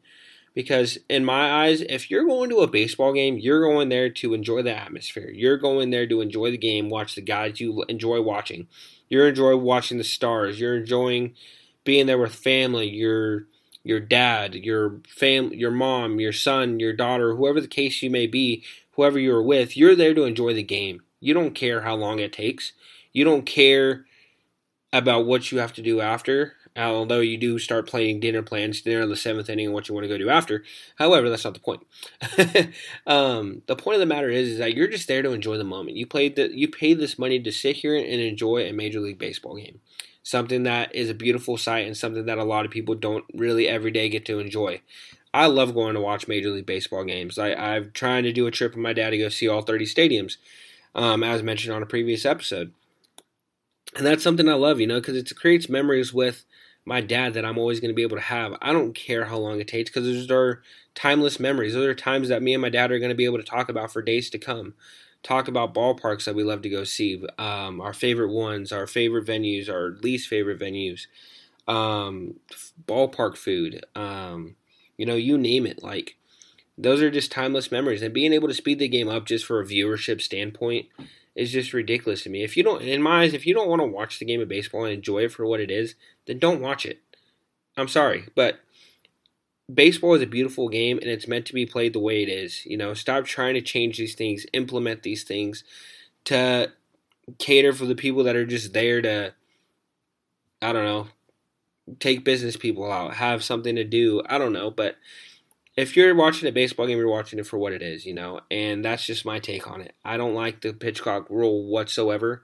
Because in my eyes, if you're going to a baseball game, you're going there to enjoy the atmosphere. You're going there to enjoy the game, watch the guys you enjoy watching. You're enjoying watching the stars. You're enjoying being there with family. Your your dad, your fam, your mom, your son, your daughter, whoever the case you may be, whoever you're with, you're there to enjoy the game. You don't care how long it takes. You don't care about what you have to do after although you do start playing dinner plans, dinner in the seventh inning, and what you want to go do after. However, that's not the point. [laughs] um, the point of the matter is, is that you're just there to enjoy the moment. You played the, you paid this money to sit here and enjoy a major league baseball game, something that is a beautiful sight and something that a lot of people don't really every day get to enjoy. I love going to watch Major League Baseball games. I, I'm trying to do a trip with my dad to go see all 30 stadiums, um, as mentioned on a previous episode. And that's something I love, you know, because it creates memories with my dad that I'm always going to be able to have. I don't care how long it takes because those are timeless memories. Those are times that me and my dad are going to be able to talk about for days to come. Talk about ballparks that we love to go see, um, our favorite ones, our favorite venues, our least favorite venues, um, ballpark food, um, you know, you name it. Like, those are just timeless memories. And being able to speed the game up just for a viewership standpoint is just ridiculous to me. If you don't, in my eyes, if you don't want to watch the game of baseball and enjoy it for what it is, then don't watch it. I'm sorry, but baseball is a beautiful game and it's meant to be played the way it is. You know, stop trying to change these things, implement these things to cater for the people that are just there to, I don't know, take business people out, have something to do. I don't know, but if you're watching a baseball game, you're watching it for what it is, you know, and that's just my take on it. I don't like the pitch clock rule whatsoever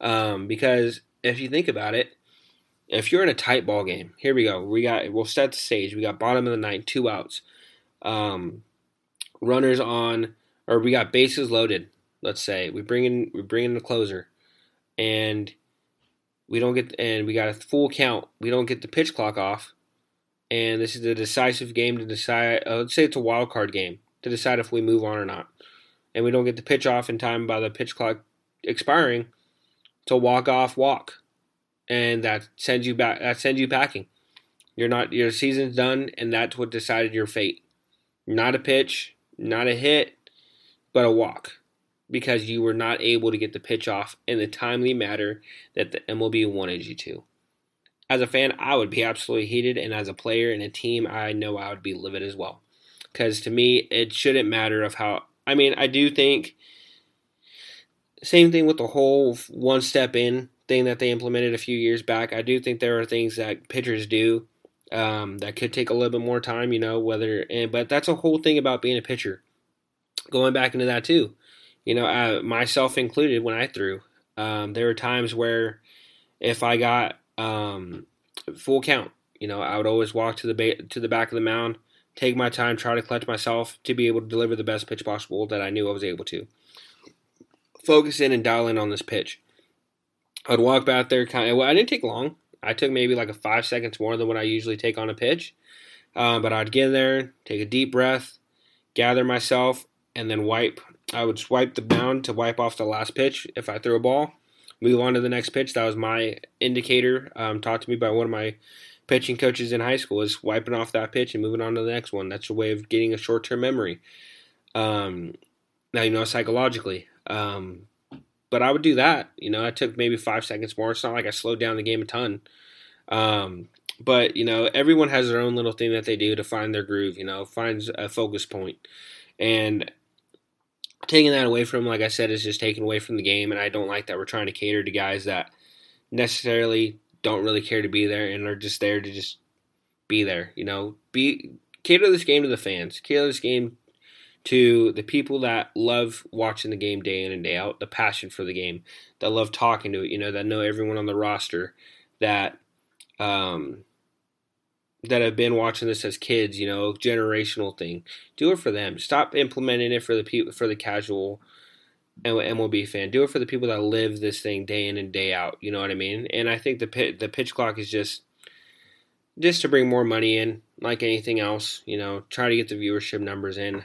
um, because if you think about it, if you're in a tight ball game, here we go. We got we'll set the stage. We got bottom of the ninth, two outs, um, runners on, or we got bases loaded. Let's say we bring in we bring in the closer, and we don't get and we got a full count. We don't get the pitch clock off and this is a decisive game to decide. Uh, let's say it's a wild card game to decide if we move on or not, and we don't get the pitch off in time by the pitch clock expiring to walk off walk, and that sends you back. That sends you packing. You're not your season's done, and that's what decided your fate. Not a pitch, not a hit, but a walk because you were not able to get the pitch off in the timely manner that the MLB wanted you to as a fan, I would be absolutely heated, and as a player in a team, I know I would be livid as well. Because to me, it shouldn't matter of how. I mean, I do think same thing with the whole one step in thing that they implemented a few years back. I do think there are things that pitchers do um, that could take a little bit more time, you know, whether, and, but that's a whole thing about being a pitcher. Going back into that too, you know, uh, myself included when I threw, um, there were times where if I got um, full count. You know, I would always walk to the ba- to the back of the mound, take my time, try to clutch myself to be able to deliver the best pitch possible that I knew I was able to. Focus in and dial in on this pitch. I'd walk back there, kind of. Well, I didn't take long. I took maybe like a five seconds more than what I usually take on a pitch. Uh, but I'd get in there, take a deep breath, gather myself, and then wipe. I would swipe the mound to wipe off the last pitch if I threw a ball move on to the next pitch. That was my indicator um, taught to me by one of my pitching coaches in high school is wiping off that pitch and moving on to the next one. That's a way of getting a short term memory. Um, now you know psychologically. Um, but I would do that. You know, I took maybe five seconds more. It's not like I slowed down the game a ton. Um, but you know, everyone has their own little thing that they do to find their groove. You know, finds a focus point, and taking that away from him, like I said, is just taken away from the game. And I don't like that we're trying to cater to guys that necessarily don't really care to be there and are just there to just be there. You know, be cater this game to the fans, cater this game to the people that love watching the game day in and day out, the passion for the game, that love talking to it. You know, that know everyone on the roster, that um, that have been watching this as kids, you know, generational thing. Do it for them. Stop implementing it for the people for the casual MLB fan. Do it for the people that live this thing day in and day out. You know what I mean? And I think the pit, the pitch clock is just just to bring more money in, like anything else. You know, try to get the viewership numbers in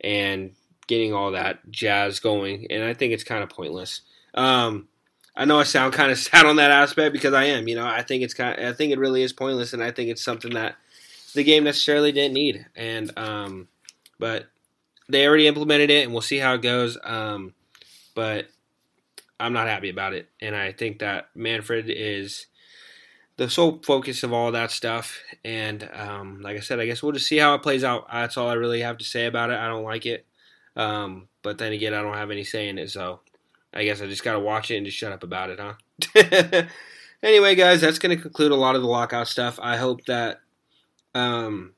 and getting all that jazz going. And I think it's kind of pointless. Um, I know I sound kind of [laughs] sad on that aspect because I am. You know, I think it's kind. Of, I think it really is pointless, and I think it's something that the game necessarily didn't need. And um, but they already implemented it, and we'll see how it goes. Um, but I'm not happy about it, and I think that Manfred is the sole focus of all that stuff. And um, like I said, I guess we'll just see how it plays out. That's all I really have to say about it. I don't like it. Um, but then again, I don't have any say in it, so I guess I just got to watch it and just shut up about it, huh? [laughs] anyway, guys, that's going to conclude a lot of the lockout stuff. I hope that um,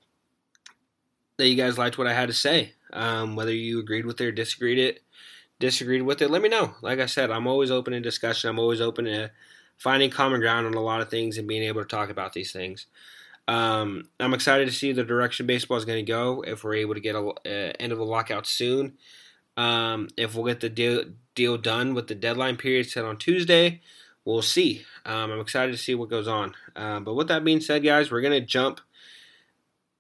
that you guys liked what I had to say. Um, whether you agreed with it or disagreed it, disagreed with it, let me know. Like I said, I'm always open to discussion. I'm always open to finding common ground on a lot of things and being able to talk about these things. Um, I'm excited to see the direction baseball is going to go. If we're able to get a uh, end of the lockout soon, um, if we'll get the deal, deal done with the deadline period set on Tuesday, we'll see. Um, I'm excited to see what goes on. Uh, but with that being said, guys, we're to jump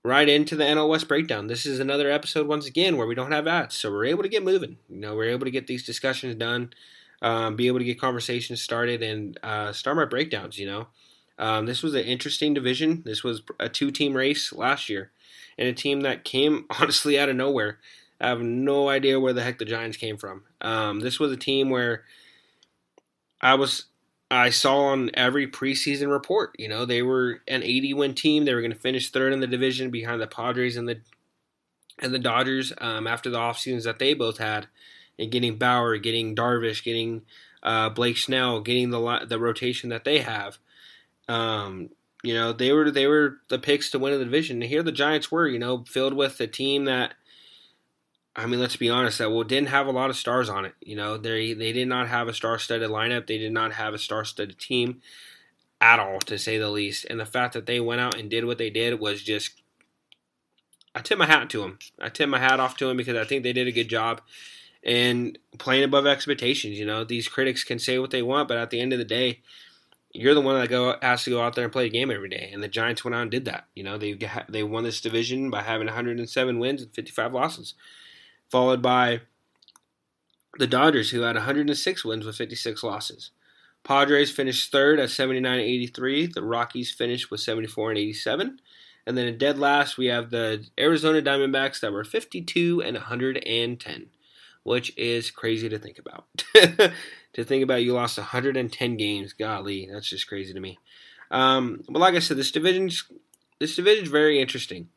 right into the NL West breakdown. This is another episode once again where we don't have ads, so we're able to get moving. You know, we're able to get these discussions done, um, be able to get conversations started, and uh, start my breakdowns. You know, um, this was an interesting division. This was a two-team race last year, and a team that came [laughs] honestly out of nowhere. I have no idea where the heck the Giants came from. Um, this was a team where I was I saw on every preseason report, you know, they were an 80 win team. They were going to finish third in the division behind the Padres and the and the Dodgers um, after the off seasons that they both had, and getting Bauer, getting Darvish, getting uh, Blake Snell, getting the the rotation that they have. Um, you know, they were they were the picks to win the division. And here the Giants were, you know, filled with a team that I mean, let's be honest, that well didn't have a lot of stars on it. You know, they they did not have a star-studded lineup. They did not have a star-studded team at all, to say the least. And the fact that they went out and did what they did was just, I tip my hat to them. I tip my hat off to them because I think they did a good job and playing above expectations. You know, these critics can say what they want, but at the end of the day, you're the one that go has to go out there and play a game every day. And the Giants went out and did that. You know, they they won this division by having 107 wins and 55 losses followed by the Dodgers, who had 106 wins with 56 losses. Padres finished third at 79 83. The Rockies finished with 74 and 87. And then in dead last, we have the Arizona Diamondbacks that were 52 and 110, which is crazy to think about. [laughs] to think about, you lost 110 games. Golly, that's just crazy to me. Um, but like I said, this division's this division's very interesting.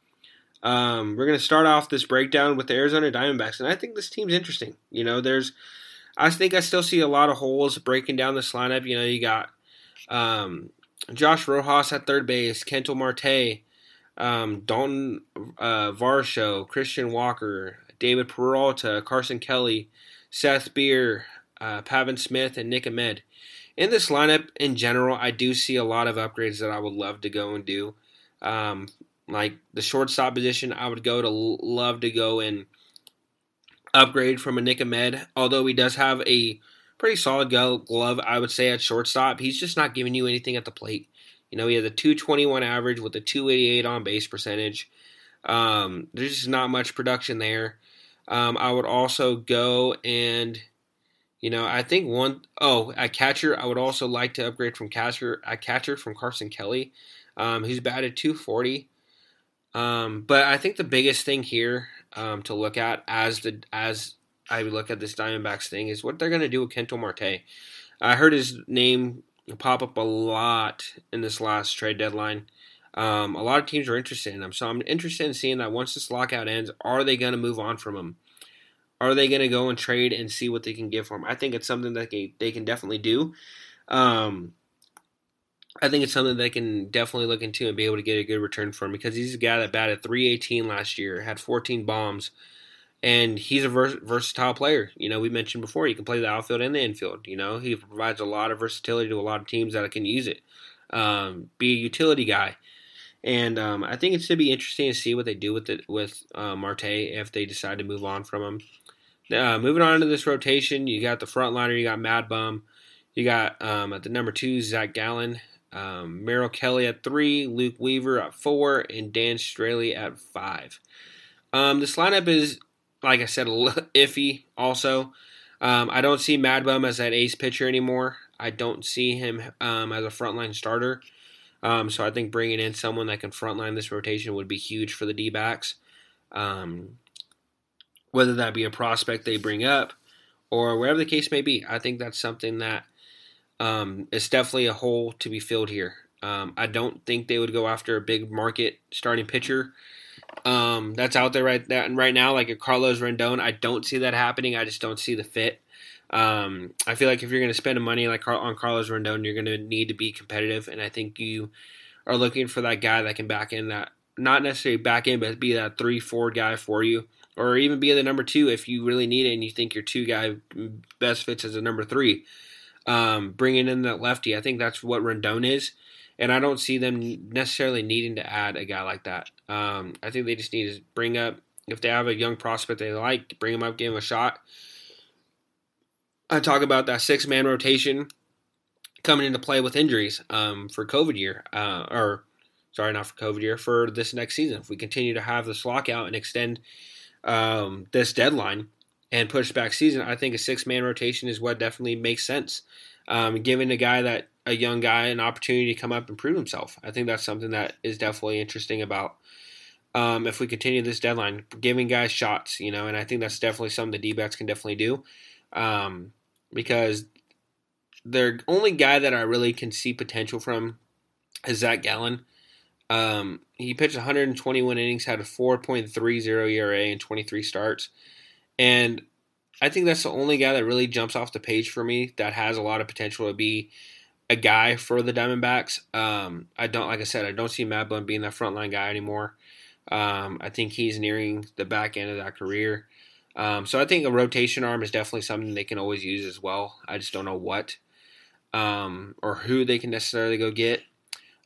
Um, we're going to start off this breakdown with the Arizona Diamondbacks, and I think this team's interesting. You know, there's, I think I still see a lot of holes breaking down this lineup. You know, you got um, Josh Rojas at third base, Ketel Marte, um, Daulton uh, Varsho, Christian Walker, David Peralta, Carson Kelly, Seth Beer, uh, Pavin Smith, and Nick Ahmed. In this lineup in general, I do see a lot of upgrades that I would love to go and do. Um, like the shortstop position, I would go to love to go and upgrade from a Nick Ahmed. Although he does have a pretty solid glove, I would say at shortstop. He's just not giving you anything at the plate. You know, he has a 221 average with a 288 on base percentage. Um, there's just not much production there. Um, I would also go and, you know, I think one oh at catcher, I would also like to upgrade from catcher at catcher from Carson Kelly. Um, he's batted 240. Um, but I think the biggest thing here um, to look at as the as I look at this Diamondbacks thing is what they're going to do with Ketel Marte. I heard his name pop up a lot in this last trade deadline. Um, a lot of teams are interested in him, so I'm interested in seeing that once this lockout ends, are they going to move on from him? Are they going to go and trade and see what they can get for him? I think it's something that they, they can definitely do. Um, I think it's something they can definitely look into and be able to get a good return for him because he's a guy that batted 318 last year, had 14 bombs, and he's a vers- versatile player. You know, we mentioned before he can play the outfield and the infield. You know, he provides a lot of versatility to a lot of teams that can use it. Um, be a utility guy, and um, I think it's to be interesting to see what they do with it with uh, Marte if they decide to move on from him. Uh, moving on to this rotation, you got the front liner, you got Mad Bum, you got um, at the number two Zach Gallen, um, Merrill Kelly at three, Luke Weaver at four, and Dan Straily at five. Um, this lineup is, like I said, a little [laughs] iffy. Also, um, I don't see Mad Bum as that ace pitcher anymore. I don't see him um, as a frontline starter. Um, so I think bringing in someone that can frontline this rotation would be huge for the D backs. Um, whether that be a prospect they bring up or wherever the case may be, I think that's something that um, it's definitely a hole to be filled here. Um, I don't think they would go after a big market starting pitcher. um, that's out there right that right now, like a Carlos Rendon. I don't see that happening. I just don't see the fit. Um, I feel like if you're going to spend money like on Carlos Rendon, you're going to need to be competitive, and I think you are looking for that guy that can back in that not necessarily back in, but be that three four guy for you, or even be the number two if you really need it and you think your two guy best fits as a number three. Um, bringing in that lefty, I think that's what Rendon is and I don't see them necessarily needing to add a guy like that. Um, I think they just need to bring up if they have a young prospect they like, bring him up, give him a shot. I talk about that six man rotation coming into play with injuries um, for COVID year, uh, or sorry, not for COVID year, for this next season. If we continue to have this lockout and extend um, this deadline and push back season, I think a six man rotation is what definitely makes sense. Um, giving a guy that a young guy an opportunity to come up and prove himself. I think that's something that is definitely interesting about um, if we continue this deadline, giving guys shots, you know, and I think that's definitely something the D backs can definitely do um, because the only guy that I really can see potential from is Zach Gallen. Um, he pitched 121 innings, had a 4.30 ERA and 23 starts. And I think that's the only guy that really jumps off the page for me that has a lot of potential to be a guy for the Diamondbacks. Um, I don't, like I said, I don't see Matt being that frontline guy anymore. Um, I think he's nearing the back end of that career. Um, so I think a rotation arm is definitely something they can always use as well. I just don't know what um, or who they can necessarily go get.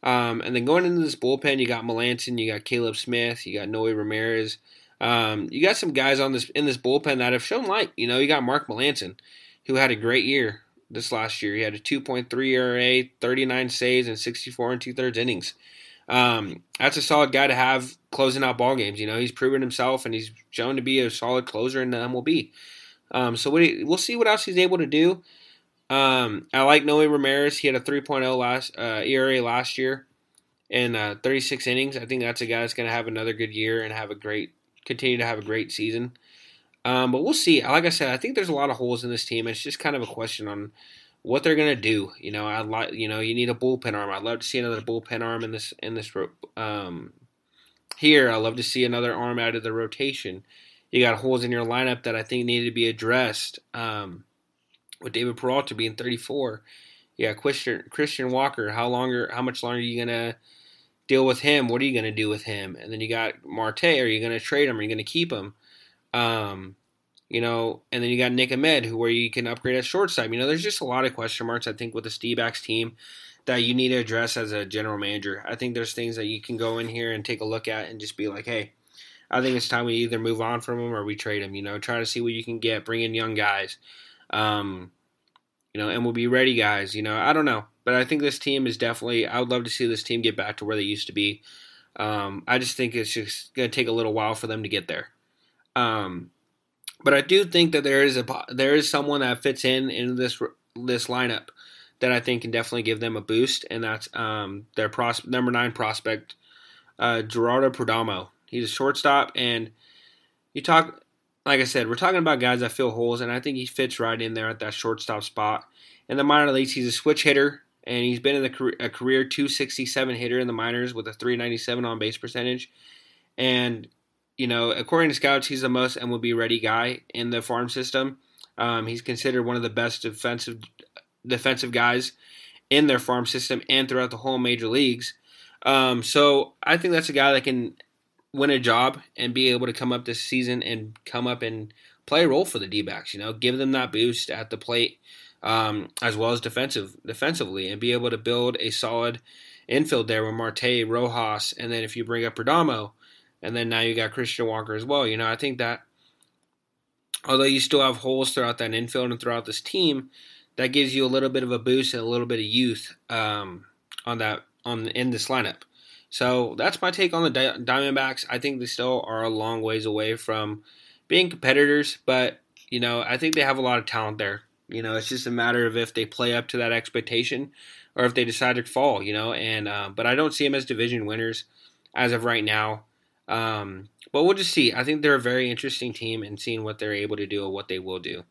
Um, and then going into this bullpen, you got Melancon, you got Caleb Smith, you got Noe Ramirez. Um, you got some guys on this in this bullpen that have shown light. You know, you got Mark Melancon, who had a great year this last year. He had a 2.3 ERA, 39 saves, and 64 and two thirds innings. Um, that's a solid guy to have closing out ball games. You know, he's proven himself and he's shown to be a solid closer in the MLB. Um, so we, we'll see what else he's able to do. Um, I like Noe Ramirez. He had a 3.0 last uh, ERA last year in uh, 36 innings. I think that's a guy that's going to have another good year and have a great continue to have a great season. Um, but we'll see. Like I said, I think there's a lot of holes in this team. It's just kind of a question on what they're gonna do. You know, I like you know you need a bullpen arm. I'd love to see another bullpen arm in this in this um, here. I love to see another arm out of the rotation. You got holes in your lineup that I think need to be addressed. Um, with David Peralta being 34, yeah, Christian Christian Walker. How longer? How much longer are you gonna deal with him? What are you gonna do with him? And then you got Marte. Are you gonna trade him? Are you gonna keep him? Um, you know, and then you got Nick Ahmed, who where you can upgrade at shortstop. You know, there's just a lot of question marks. I think with the D-backs team that you need to address as a general manager. I think there's things that you can go in here and take a look at and just be like, hey, I think it's time we either move on from him or we trade him. You know, try to see what you can get, bring in young guys, um, you know, and we'll be ready, guys. You know, I don't know, but I think this team is definitely. I would love to see this team get back to where they used to be. Um, I just think it's just going to take a little while for them to get there. Um, but I do think that there is a there is someone that fits in in this this lineup that I think can definitely give them a boost, and that's um, their pros- number nine prospect, uh, Gerardo Perdomo. He's a shortstop, and you talk like I said, we're talking about guys that fill holes, and I think he fits right in there at that shortstop spot. In the minor leagues, he's a switch hitter, and he's been in the career, a career 267 hitter in the minors with a 397 on base percentage. And you know, according to scouts, he's the most MLB ready guy in the farm system. Um, he's considered one of the best defensive defensive guys in their farm system and throughout the whole major leagues. Um, so I think that's a guy that can win a job and be able to come up this season and come up and play a role for the D-backs. You know, give them that boost at the plate um, as well as defensive defensively, and be able to build a solid infield there with Marte, Rojas, and then if you bring up Perdomo, and then now you got Christian Walker as well. You know, I think that although you still have holes throughout that infield and throughout this team, that gives you a little bit of a boost and a little bit of youth um, on that on in this lineup. So that's my take on the Diamondbacks. I think they still are a long ways away from being competitors, but you know I think they have a lot of talent there. You know, it's just a matter of if they play up to that expectation or if they decide to fall. You know, and uh, but I don't see them as division winners as of right now. Um, but we'll just see. I think they're a very interesting team and seeing what they're able to do and what they will do.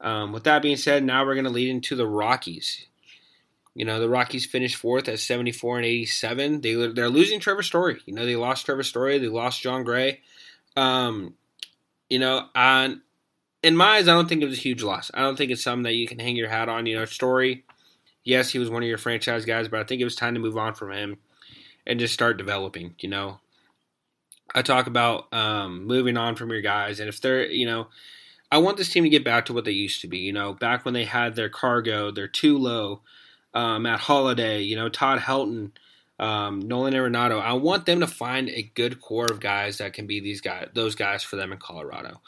Um, with that being said, now we're going to lead into the Rockies. You know, the Rockies finished fourth at 74 and 87. They, they're losing Trevor Story. You know, they lost Trevor Story. They lost Jon Gray. Um, you know, in my eyes, I don't think it was a huge loss. I don't think it's something that you can hang your hat on. You know, Story, yes, he was one of your franchise guys, but I think it was time to move on from him and just start developing. You know, I talk about um, moving on from your guys, and if they're, you know, I want this team to get back to what they used to be. You know, back when they had their CarGo, their Tulo, um, Matt Holliday, you know, Todd Helton, um, Nolan Arenado. I want them to find a good core of guys that can be these guys, those guys for them in Colorado.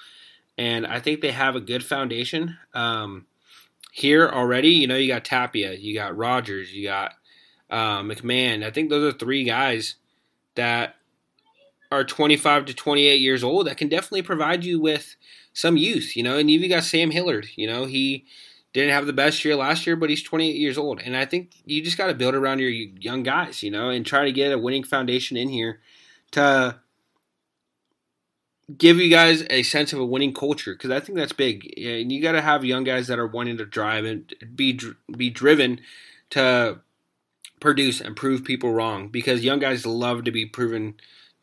And I think they have a good foundation um, here already. You know, you got Tapia, you got Rodgers, you got uh, McMahon. I think those are three guys that are 25 to 28 years old that can definitely provide you with some youth, you know. And you've got Sam Hilliard, you know, he didn't have the best year last year, but he's 28 years old. And I think you just got to build around your young guys, you know, and try to get a winning foundation in here to give you guys a sense of a winning culture because I think that's big. And you got to have young guys that are wanting to drive and be be driven to produce and prove people wrong because young guys love to be proven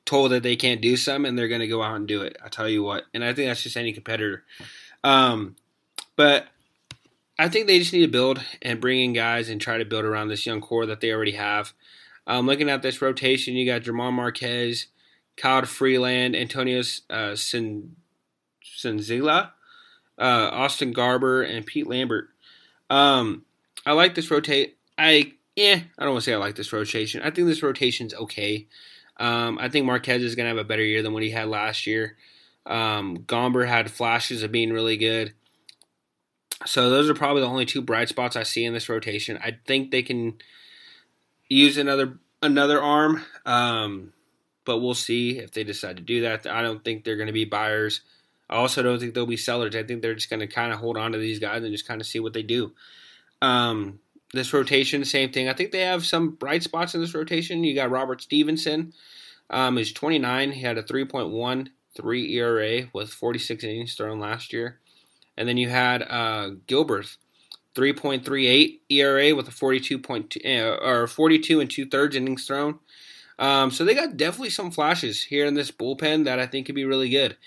told that they can't do something and they're going to go out and do it. I tell you what. And I think that's just any competitor. Um, but I think they just need to build and bring in guys and try to build around this young core that they already have. Um, looking at this rotation, you got German Marquez, Kyle Freeland, Antonio uh, uh, Austin Gomber, and Pete Lambert. Um, I like this rotate. I yeah, I don't want to say I like this rotation. I think this rotation's okay. Um, I think Marquez is going to have a better year than what he had last year. Um, Gomber had flashes of being really good. So those are probably the only two bright spots I see in this rotation. I think they can use another another arm, um, but we'll see if they decide to do that. I don't think they're going to be buyers. I also don't think they'll be sellers. I think they're just going to kind of hold on to these guys and just kind of see what they do. Um, this rotation, same thing. I think they have some bright spots in this rotation. You got Robert Stephenson. um, he's 29. He had a 3.13 ERA with 46 innings thrown last year, and then you had uh, Gilbreath, 3.38 ERA with a 42 point uh, or 42 and two thirds innings thrown. Um, so they got definitely some flashes here in this bullpen that I think could be really good.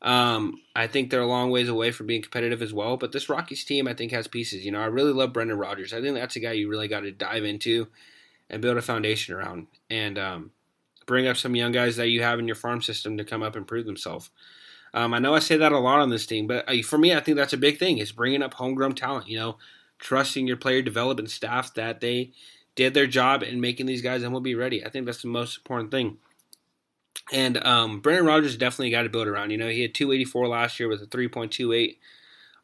Um, I think they're a long ways away from being competitive as well. But this Rockies team, I think, has pieces. You know, I really love Brendan Rodgers. I think that's a guy you really got to dive into and build a foundation around, and um, bring up some young guys that you have in your farm system to come up and prove themselves. Um, I know I say that a lot on this team, but uh, for me, I think that's a big thing. Is bringing up homegrown talent. You know, trusting your player development staff that they did their job in making these guys and will be ready. I think that's the most important thing. And um, Brendan Rodgers definitely got to build around. You know, he had 284 last year with a 3.28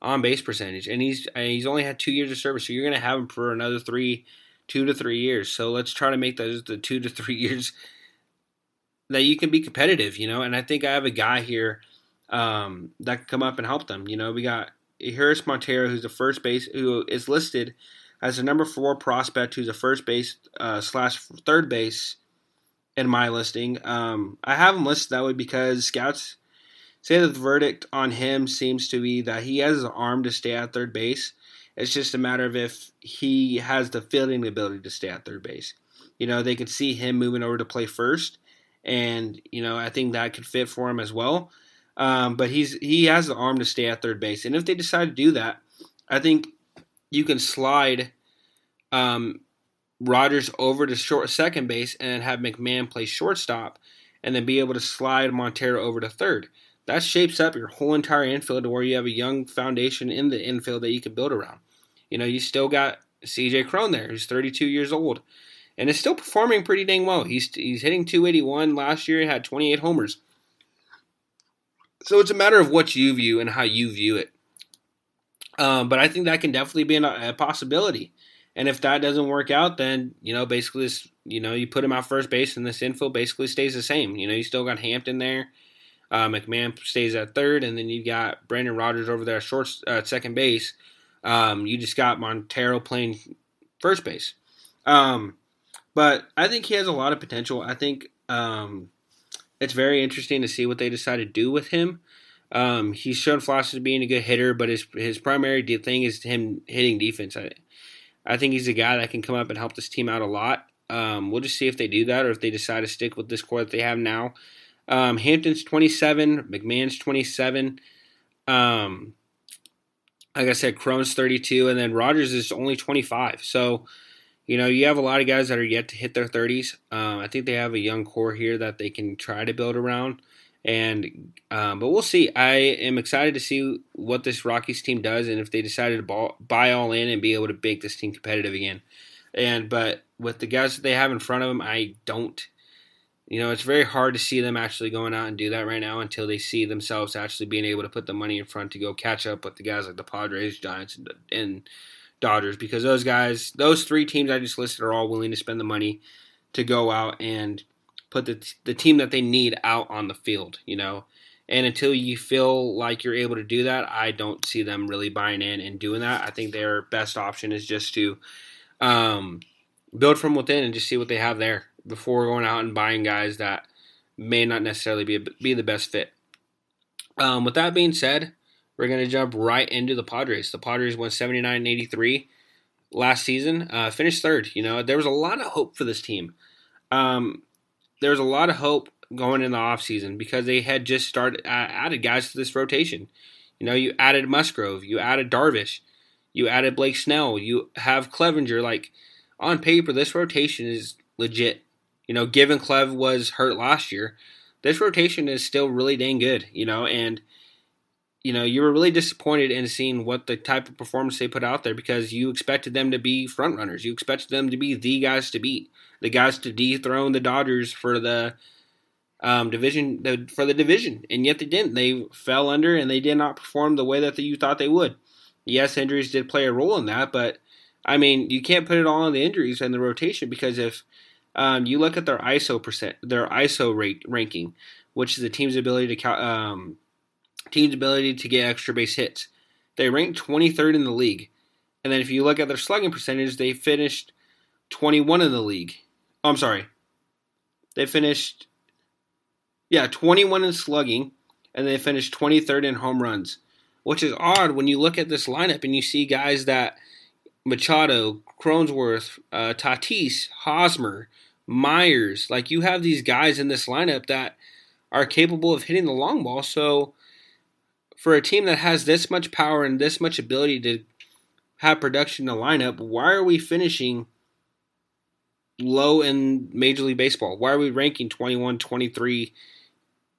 on base percentage, and he's he's only had two years of service, so you're going to have him for another three, two to three years. So let's try to make those the two to three [laughs] years that you can be competitive. You know, and I think I have a guy here um, that can come up and help them. You know, we got Harris Montero, who's the first base, who is listed as a number four prospect, who's a first base uh, slash third base in my listing. Um, I have him listed that way because scouts say that the verdict on him seems to be that he has an arm to stay at third base. It's just a matter of if he has the fielding ability to stay at third base. You know, they could see him moving over to play first, and you know, I think that could fit for him as well. Um, but he's he has the arm to stay at third base, and if they decide to do that, I think you can slide um, Rodgers over to short second base and have McMahon play shortstop and then be able to slide Montero over to third. That shapes up your whole entire infield to where you have a young foundation in the infield that you can build around. You know, you still got CJ Cron there, who's 32 years old, and is still performing pretty dang well. He's he's hitting 281 last year. He had 28 homers. So it's a matter of what you view and how you view it. Um, but I think that can definitely be a possibility. And if that doesn't work out, then you know basically this, you know you put him out first base, and this infield basically stays the same. You know you still got Hampson there, uh, McMahon stays at third, and then you got Brandon Rodgers over there short uh, second base. Um, you just got Montero playing first base. Um, but I think he has a lot of potential. I think um, it's very interesting to see what they decide to do with him. Um, he's shown flashes of being a good hitter, but his his primary thing is him hitting defense. I, I think he's a guy that can come up and help this team out a lot. Um, we'll just see if they do that or if they decide to stick with this core that they have now. Um, Hampson's 27, McMahon's 27. Um, like I said, Cron's 32, and then Rodgers is only 25. So, you know, you have a lot of guys that are yet to hit their 30s. Um, I think they have a young core here that they can try to build around. And um, but we'll see. I am excited to see what this Rockies team does, and if they decided to buy all in and be able to make this team competitive again. And but with the guys that they have in front of them, I don't. You know, it's very hard to see them actually going out and do that right now until they see themselves actually being able to put the money in front to go catch up with the guys like the Padres, Giants, and, and Dodgers. Because those guys, those three teams I just listed, are all willing to spend the money to go out and put the the team that they need out on the field. You know, and until you feel like you're able to do that, I don't see them really buying in and doing that. I think their best option is just to um, build from within and just see what they have there before going out and buying guys that may not necessarily be be the best fit. Um, with that being said, we're going to jump right into the Padres. The Padres won 79 83 last season, uh, finished third. You know, there was a lot of hope for this team. Um, there was a lot of hope going in the offseason because they had just started uh, added guys to this rotation. You know, you added Musgrove, you added Darvish, you added Blake Snell, you have Clevinger. Like on paper, this rotation is legit. You know, given Clev was hurt last year, this rotation is still really dang good. You know, and you know you were really disappointed in seeing what the type of performance they put out there because you expected them to be front runners. You expected them to be the guys to beat, the guys to dethrone the Dodgers for the um, division the, for the division, and yet they didn't. They fell under and they did not perform the way that the, you thought they would. Yes, injuries did play a role in that, but I mean you can't put it all on the injuries and the rotation because if um, you look at their ISO percent, their ISO rate ranking, which is the team's ability to um, team's ability to get extra base hits. They ranked 23rd in the league. And then if you look at their slugging percentage, they finished 21 in the league. Oh, I'm sorry. They finished, yeah, 21 in slugging, and they finished 23rd in home runs, which is odd when you look at this lineup and you see guys that Machado, Cronenworth, uh, Tatis, Hosmer, Myers, like you have these guys in this lineup that are capable of hitting the long ball. So for a team that has this much power and this much ability to have production in the lineup, why are we finishing low in Major League Baseball? Why are we ranking 21, 23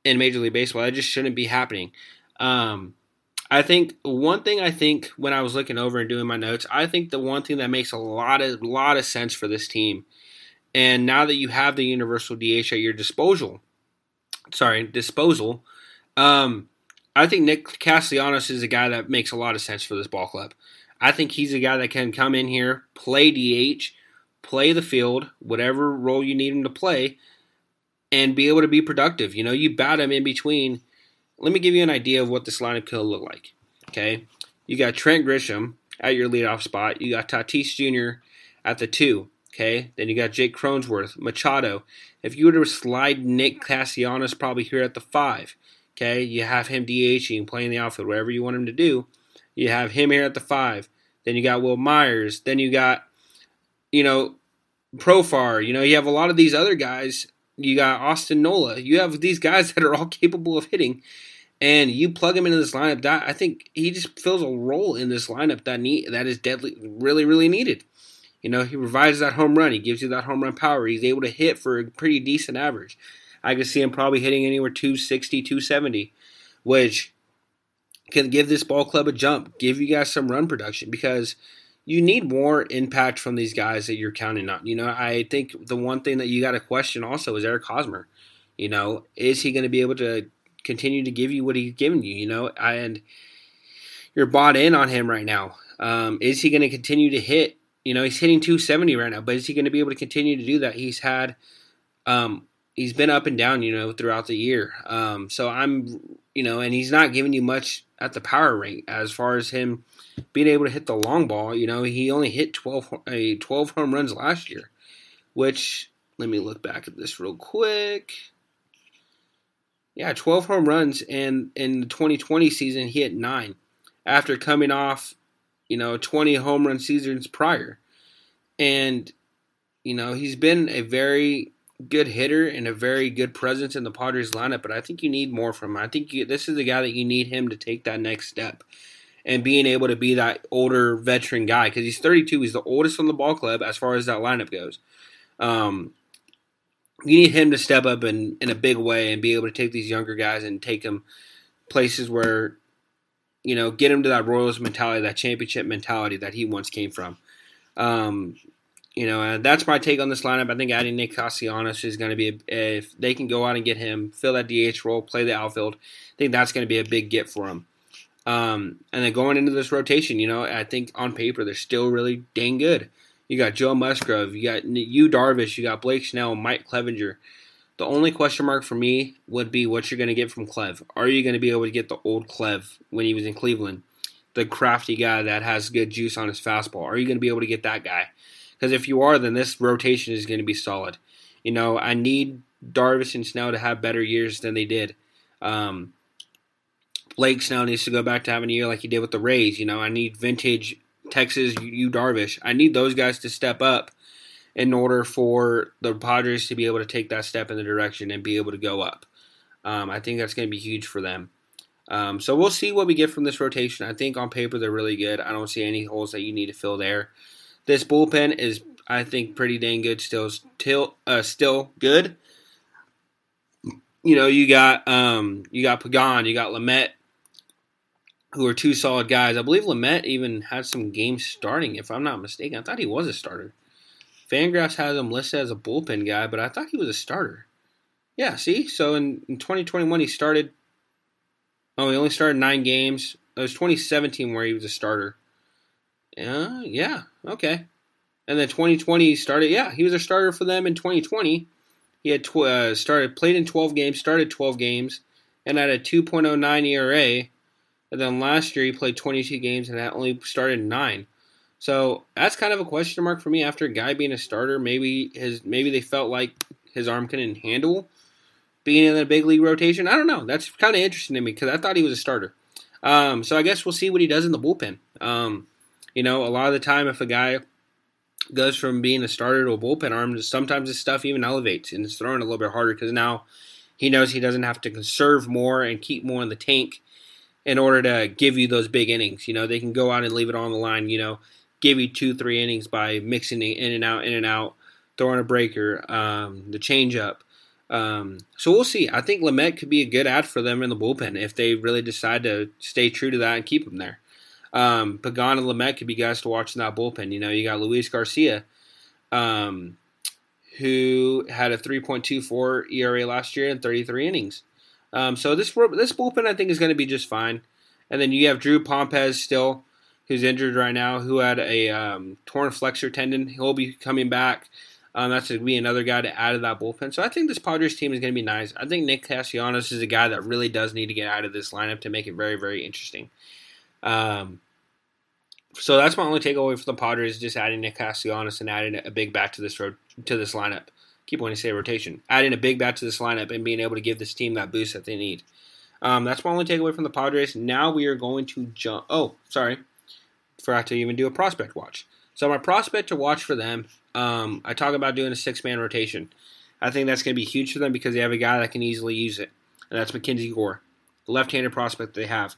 in Major League Baseball? That just shouldn't be happening. Um, I think one thing I think when I was looking over and doing my notes, I think the one thing that makes a lot of lot of sense for this team, and now that you have the universal DH at your disposal, sorry disposal, um, I think Nick Castellanos is a guy that makes a lot of sense for this ball club. I think he's a guy that can come in here, play DH, play the field, whatever role you need him to play, and be able to be productive. You know, you bat him in between. Let me give you an idea of what this lineup could look like. Okay, you got Trent Grisham at your leadoff spot. You got Tatis Jr. at the two. Okay, then you got Jake Cronenworth, Machado. If you were to slide Nick Castellanos probably here at the five, Okay, you have him DHing, playing the outfield, whatever you want him to do. You have him here at the five. Then you got Wil Myers. Then you got, you know, Profar. You know, you have a lot of these other guys. You got Austin Nola. You have these guys [laughs] that are all capable of hitting, and you plug him into this lineup. That I think he just fills a role in this lineup that need that is deadly, really, really needed. You know, he provides that home run. He gives you that home run power. He's able to hit for a pretty decent average. I could see him probably hitting anywhere 260, 270, which can give this ball club a jump, give you guys some run production because you need more impact from these guys that you're counting on. You know, I think the one thing that you got to question also is Eric Hosmer. You know, is he going to be able to continue to give you what he's given you? You know, and you're bought in on him right now. Um, is he going to continue to hit? You know, he's hitting 270 right now, but is he going to be able to continue to do that? He's had um, he's been up and down, you know, throughout the year. Um, so I'm, you know, and he's not giving you much at the power rate as far as him being able to hit the long ball. You know, he only hit 12, a 12 home runs last year, which let me look back at this real quick. Yeah, 12 home runs, and in the 2020 season, he hit nine after coming off, you know, 20 home run seasons prior. and you know he's been a very good hitter and a very good presence in the Padres lineup. But I think you need more from him. I think you, this is the guy that you need him to take that next step and being able to be that older veteran guy because he's 32. He's the oldest on the ball club as far as that lineup goes. Um, you need him to step up in, in a big way and be able to take these younger guys and take them places where, you know, get him to that Royals mentality, that championship mentality that he once came from. Um, you know, uh, that's my take on this lineup. I think adding Nick Castellanos is going to be, a, if they can go out and get him, fill that DH role, play the outfield, I think that's going to be a big get for him. Um, and then going into this rotation, you know, I think on paper they're still really dang good. You got Joe Musgrove, you got Yu Darvish, you got Blake Snell, Mike Clevinger. The only question mark for me would be what you're going to get from Clev. Are you going to be able to get the old Clev when he was in Cleveland, the crafty guy that has good juice on his fastball? Are you going to be able to get that guy? Because if you are, then this rotation is going to be solid. You know, I need Darvish and Snell to have better years than they did. Um, Blake Snell needs to go back to having a year like he did with the Rays. You know, I need vintage Texas Yu Darvish. I need those guys to step up in order for the Padres to be able to take that step in the direction and be able to go up. Um, I think that's going to be huge for them. Um, so we'll see what we get from this rotation. I think on paper they're really good. I don't see any holes that you need to fill there. This bullpen is, I think, pretty dang good. Still, still, uh, still good. You know, you got um, you got Pagan, you got Lamet, who are two solid guys. I believe Lamet even had some games starting, if I'm not mistaken. I thought he was a starter. Fangraphs has him listed as a bullpen guy, but I thought he was a starter. Yeah, see? So in, in 2021, he started. Oh, he only started nine games. It was 2017 where he was a starter. Uh, yeah, okay. And then 2020 started. Yeah, he was a starter for them in 2020. He had tw- uh, started played in 12 games, started 12 games, and had a 2.09 ERA and then last year he played 22 games and that only started nine. So that's kind of a question mark for me. After a guy being a starter, maybe his maybe they felt like his arm couldn't handle being in the big league rotation. I don't know. That's kind of interesting to me because I thought he was a starter. Um, so I guess we'll see what he does in the bullpen. Um, you know, a lot of the time, if a guy goes from being a starter to a bullpen arm, sometimes his stuff even elevates and is throwing a little bit harder because now he knows he doesn't have to conserve more and keep more in the tank in order to give you those big innings. You know, they can go out and leave it on the line, you know, give you two, three innings by mixing it in and out, in and out, throwing a breaker, um, the changeup. Um, so we'll see. I think Lamet could be a good ad for them in the bullpen if they really decide to stay true to that and keep him there. Um, Pagan and Lamet could be guys to watch in that bullpen. You know, you got Luis Garcia, um, who had a 3.24 ERA last year in 33 innings. Um, so this this bullpen I think is going to be just fine. And then you have Drew Pomeranz still, who's injured right now, who had a um, torn flexor tendon. He'll be coming back. Um, that's going to be another guy to add to that bullpen. So I think this Padres team is going to be nice. I think Nick Castellanos is a guy that really does need to get out of this lineup to make it very, very interesting. Um, so that's my only takeaway for the Padres: just adding Nick Castellanos and adding a big bat to this road to this lineup keep wanting to say rotation, adding a big bat to this lineup and being able to give this team that boost that they need. Um, that's my only takeaway from the Padres. Now we are going to jump. Oh, sorry, forgot to even do a prospect watch. So my prospect to watch for them, um, I talk about doing a six man rotation. I think that's going to be huge for them because they have a guy that can easily use it, and that's Mackenzie Gore, the left-handed prospect they have.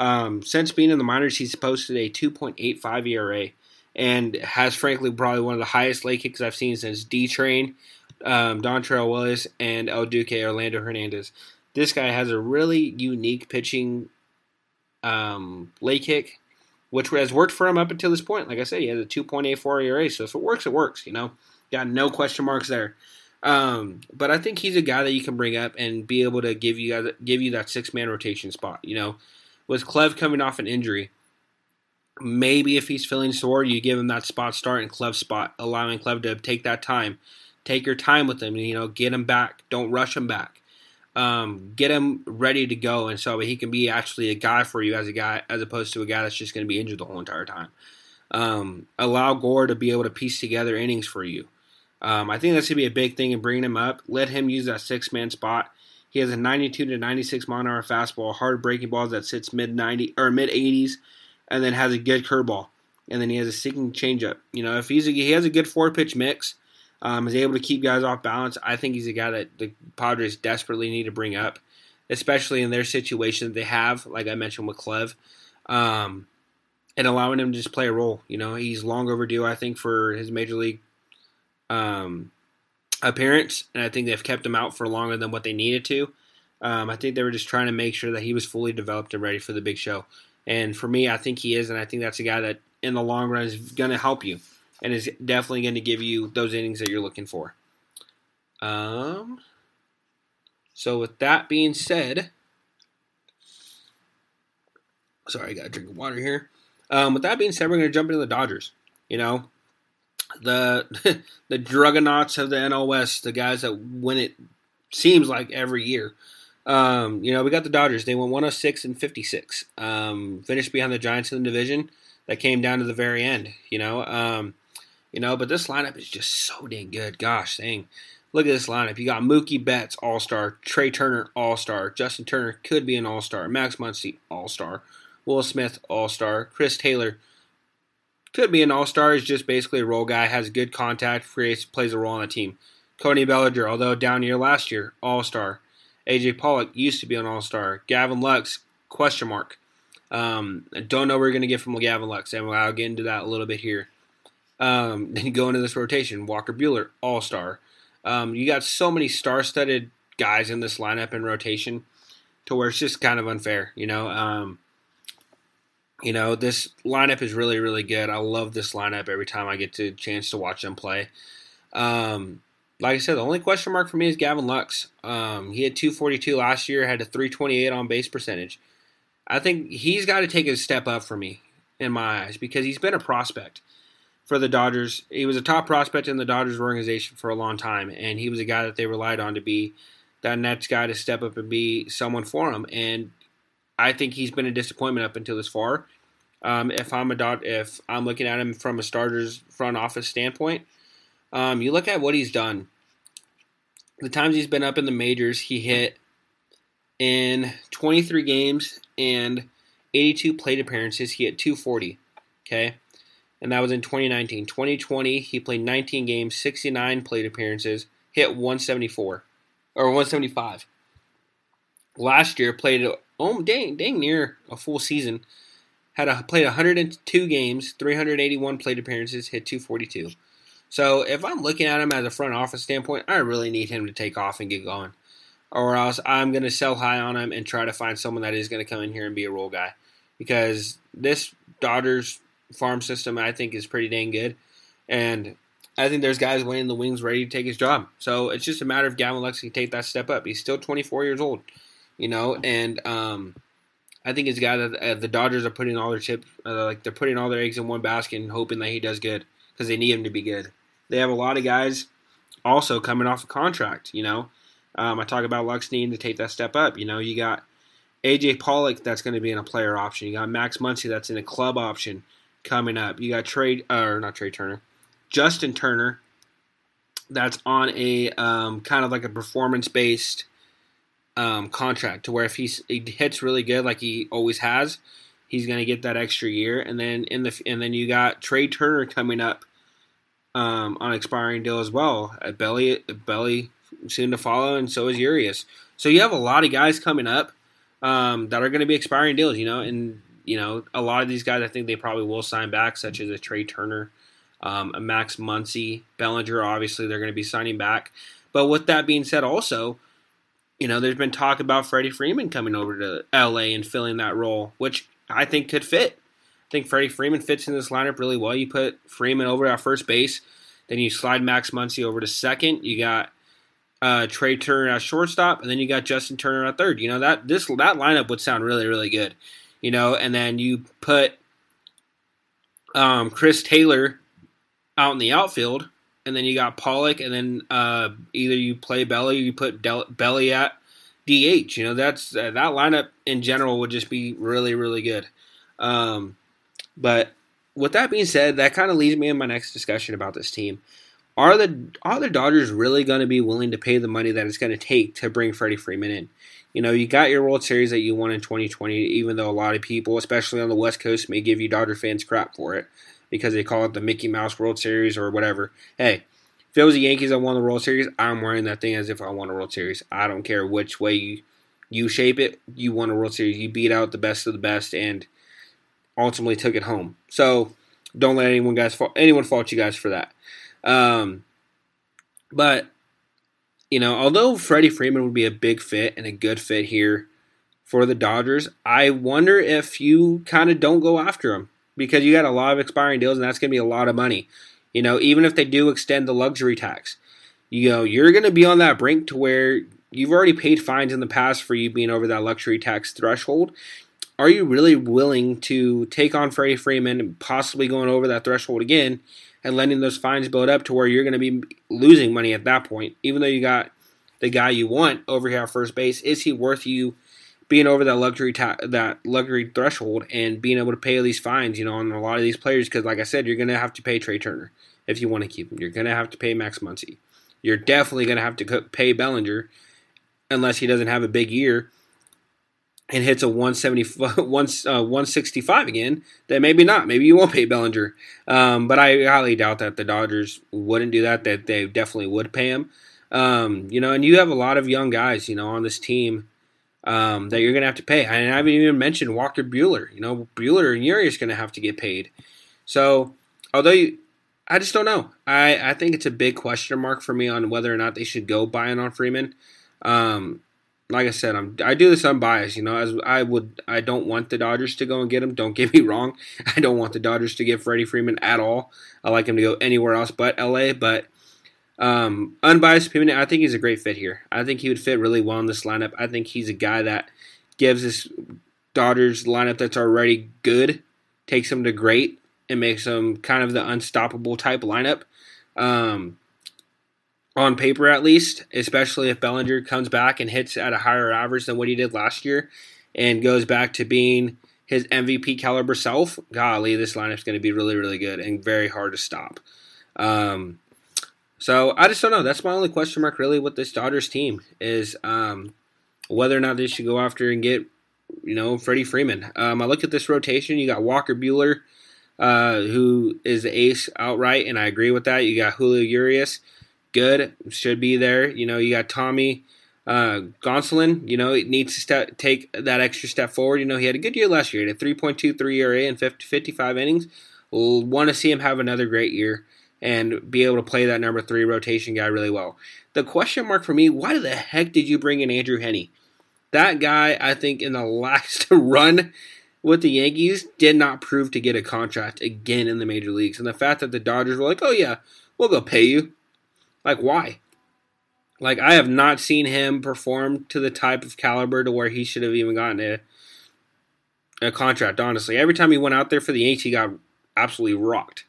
Um, since being in the minors, he's posted a 2.85 ERA and has frankly probably one of the highest late kicks I've seen since D Train um, Dontrelle Willis, and El Duque Orlando Hernandez. This guy has a really unique pitching um, lay kick, which has worked for him up until this point. Like I said, he has a 2.84 ERA, so if it works, it works. You know, got no question marks there. Um, but I think he's a guy that you can bring up and be able to give you guys, give you that six man rotation spot. You know, with Clev coming off an injury, maybe if he's feeling sore, you give him that spot start and Clev spot, allowing Clev to take that time Take your time with him. You know, get him back. Don't rush him back. Um, get him ready to go, and so he can be actually a guy for you as a guy, as opposed to a guy that's just going to be injured the whole entire time. Um, allow Gore to be able to piece together innings for you. Um, I think that's going to be a big thing in bringing him up. Let him use that six man spot. He has a 92 to 96 mile an hour fastball, hard breaking balls that sits mid 90 or mid 80s, and then has a good curveball. and then he has a sinking changeup. You know, if he's a, he has a good four pitch mix, um, is able to keep guys off balance. I think he's a guy that the Padres desperately need to bring up, especially in their situation that they have, like I mentioned with Clev, um, and allowing him to just play a role. You know, he's long overdue, I think, for his major league um, appearance, and I think they've kept him out for longer than what they needed to. Um, I think they were just trying to make sure that he was fully developed and ready for the big show. And for me, I think he is, and I think that's a guy that in the long run is going to help you and is definitely going to give you those innings that you're looking for. Um, so with that being said, sorry, I got to drink of water here. Um, with that being said, we're going to jump into the Dodgers. You know, the [laughs] the Druggernauts of the NOS, the guys that win it seems like every year. Um, you know, we got the Dodgers. They went 106 and 56. Um, finished behind the Giants in the division. That came down to the very end. You know, um, you know, but this lineup is just so dang good. Gosh, dang. Look at this lineup. You got Mookie Betts, All Star. Trea Turner, All Star. Justin Turner could be an All Star. Max Muncy, All Star. Will Smith, All Star. Chris Taylor could be an All Star. He's just basically a role guy. Has good contact. Creates, plays a role on the team. Cody Bellinger, although down year last year, All Star. AJ Pollock used to be an All Star. Gavin Lux, question mark. Um, I don't know where we're going to get from Gavin Lux, and I'll get into that a little bit here. Um, [laughs] then you go into this rotation. Walker Buehler, All Star. Um, you got so many star-studded guys in this lineup and rotation, to where it's just kind of unfair. You know, um, you know this lineup is really really good. I love this lineup every time I get to chance to watch them play. Um, like I said, the only question mark for me is Gavin Lux. Um, he had 242 last year, had a 328 on base percentage. I think he's got to take a step up for me in my eyes because he's been a prospect for the Dodgers. He was a top prospect in the Dodgers organization for a long time, and he was a guy that they relied on to be that next guy to step up and be someone for him. And I think he's been a disappointment up until this far. Um, if I'm a dot, if I'm looking at him from a starter's front office standpoint, um, you look at what he's done. The times he's been up in the majors, he hit in 23 games and 82 plate appearances. He hit 240. Okay, and that was in 2019. 2020, he played 19 games, 69 plate appearances, hit 174 or 175. Last year, played oh dang dang near a full season. Had a, played 102 games, 381 plate appearances, hit 242. So if I'm looking at him as a front office standpoint, I really need him to take off and get going. Or else I'm going to sell high on him and try to find someone that is going to come in here and be a role guy. Because this Dodgers farm system, I think, is pretty dang good. And I think there's guys waiting in the wings ready to take his job. So it's just a matter of Gavin Lux can take that step up. He's still 24 years old, you know, and um, I think it's a guy that uh, the Dodgers are putting all their chips, uh, like they're putting all their eggs in one basket and hoping that he does good because they need him to be good. They have a lot of guys also coming off a contract. You know, um, I talk about Lux needing to take that step up. You know, you got AJ Pollock that's going to be in a player option. You got Max Muncy that's in a club option coming up. You got Trea or not Trea Turner, Justin Turner. That's on a um, kind of like a performance based um, contract to where if he's, he hits really good like he always has, he's going to get that extra year. And then in the and then you got Trea Turner coming up um, on expiring deal as well. At Belly, Belly soon to follow, and so is Urias. So you have a lot of guys coming up um, that are going to be expiring deals, you know, and you know a lot of these guys I think they probably will sign back, such as a Trea Turner, um, a Max Muncy, Bellinger. Obviously, they're going to be signing back. But with that being said, also, you know, there's been talk about Freddie Freeman coming over to LA and filling that role, which I think could fit. I think Freddie Freeman fits in this lineup really well. You put Freeman over at first base, then you slide Max Muncy over to second. You got uh, Trea Turner at shortstop, and then you got Justin Turner at third. You know that this that lineup would sound really really good. You know, and then you put um, Chris Taylor out in the outfield, and then you got Pollock, and then uh, either you play Belly, you put Del- Belly at DH. You know that's uh, that lineup in general would just be really really good. Um, but with that being said, that kind of leads me in my next discussion about this team. Are the are the Dodgers really going to be willing to pay the money that it's going to take to bring Freddie Freeman in? You know, you got your World Series that you won in 2020, even though a lot of people, especially on the West Coast, may give you Dodger fans crap for it. Because they call it the Mickey Mouse World Series or whatever. Hey, if it was the Yankees that won the World Series, I'm wearing that thing as if I won a World Series. I don't care which way you you shape it. You won a World Series. You beat out the best of the best and ultimately took it home. So don't let anyone guys anyone fault you guys for that. Um, but you know, although Freddie Freeman would be a big fit and a good fit here for the Dodgers, I wonder if you kind of don't go after him because you got a lot of expiring deals and that's going to be a lot of money. You know, even if they do extend the luxury tax, you know, you're going to be on that brink to where you've already paid fines in the past for you being over that luxury tax threshold. Are you really willing to take on Freddie Freeman and possibly going over that threshold again and letting those fines build up to where you're going to be losing money at that point, even though you got the guy you want over here at first base? Is he worth you being over that luxury ta- that luxury threshold and being able to pay these fines? You know, on a lot of these players, because like I said, you're going to have to pay Trea Turner if you want to keep him. You're going to have to pay Max Muncy. You're definitely going to have to pay Bellinger unless he doesn't have a big year and hits a 170, [laughs] uh, 165 again, then maybe not. Maybe you won't pay Bellinger. Um, but I highly doubt that the Dodgers wouldn't do that, that they definitely would pay him. Um, you know, and you have a lot of young guys, you know, on this team um, that you're going to have to pay. And I haven't even mentioned Walker Buehler. You know, Buehler and Urias going to have to get paid. So, although you, I just don't know. I, I think it's a big question mark for me on whether or not they should go buying on Freeman. Um, like I said, I'm I do this unbiased. You know, as I would, I don't want the Dodgers to go and get him. Don't [laughs] get me wrong. I don't want the Dodgers to get Freddie Freeman at all. I like him to go anywhere else but L.A. But um, unbiased opinion, I think he's a great fit here. I think he would fit really well in this lineup. I think he's a guy that gives this Dodgers lineup that's already good, takes them to great, and makes them kind of the unstoppable type lineup. Um, on paper at least, especially if Bellinger comes back and hits at a higher average than what he did last year and goes back to being his MVP caliber self, golly, this lineup's going to be really, really good and very hard to stop. Um, so I just don't know. That's my only question mark really with this Dodgers team is um, whether or not they should go after and get, you know, Freddie Freeman. Um, I look at this rotation. You got Walker Buehler, uh, who is the ace outright, and I agree with that. You got Julio Urias good, should be there. You know, you got Tommy uh, Gonsolin. You know, it needs to step, take that extra step forward. You know, he had a good year last year. He had a 3.23 ERA in 50, 55 innings. We'll want to see him have another great year and be able to play that number three rotation guy really well. The question mark for me: Why the heck did you bring in Andrew Heaney? That guy, I think, in the [laughs] last run with the Yankees, did not prove to get a contract again in the major leagues. And the fact that the Dodgers were like, "Oh yeah, we'll go pay you," Like, why? Like, I have not seen him perform to the type of caliber to where he should have even gotten a, a contract, honestly. Every time he went out there for the Yankees, he got absolutely rocked.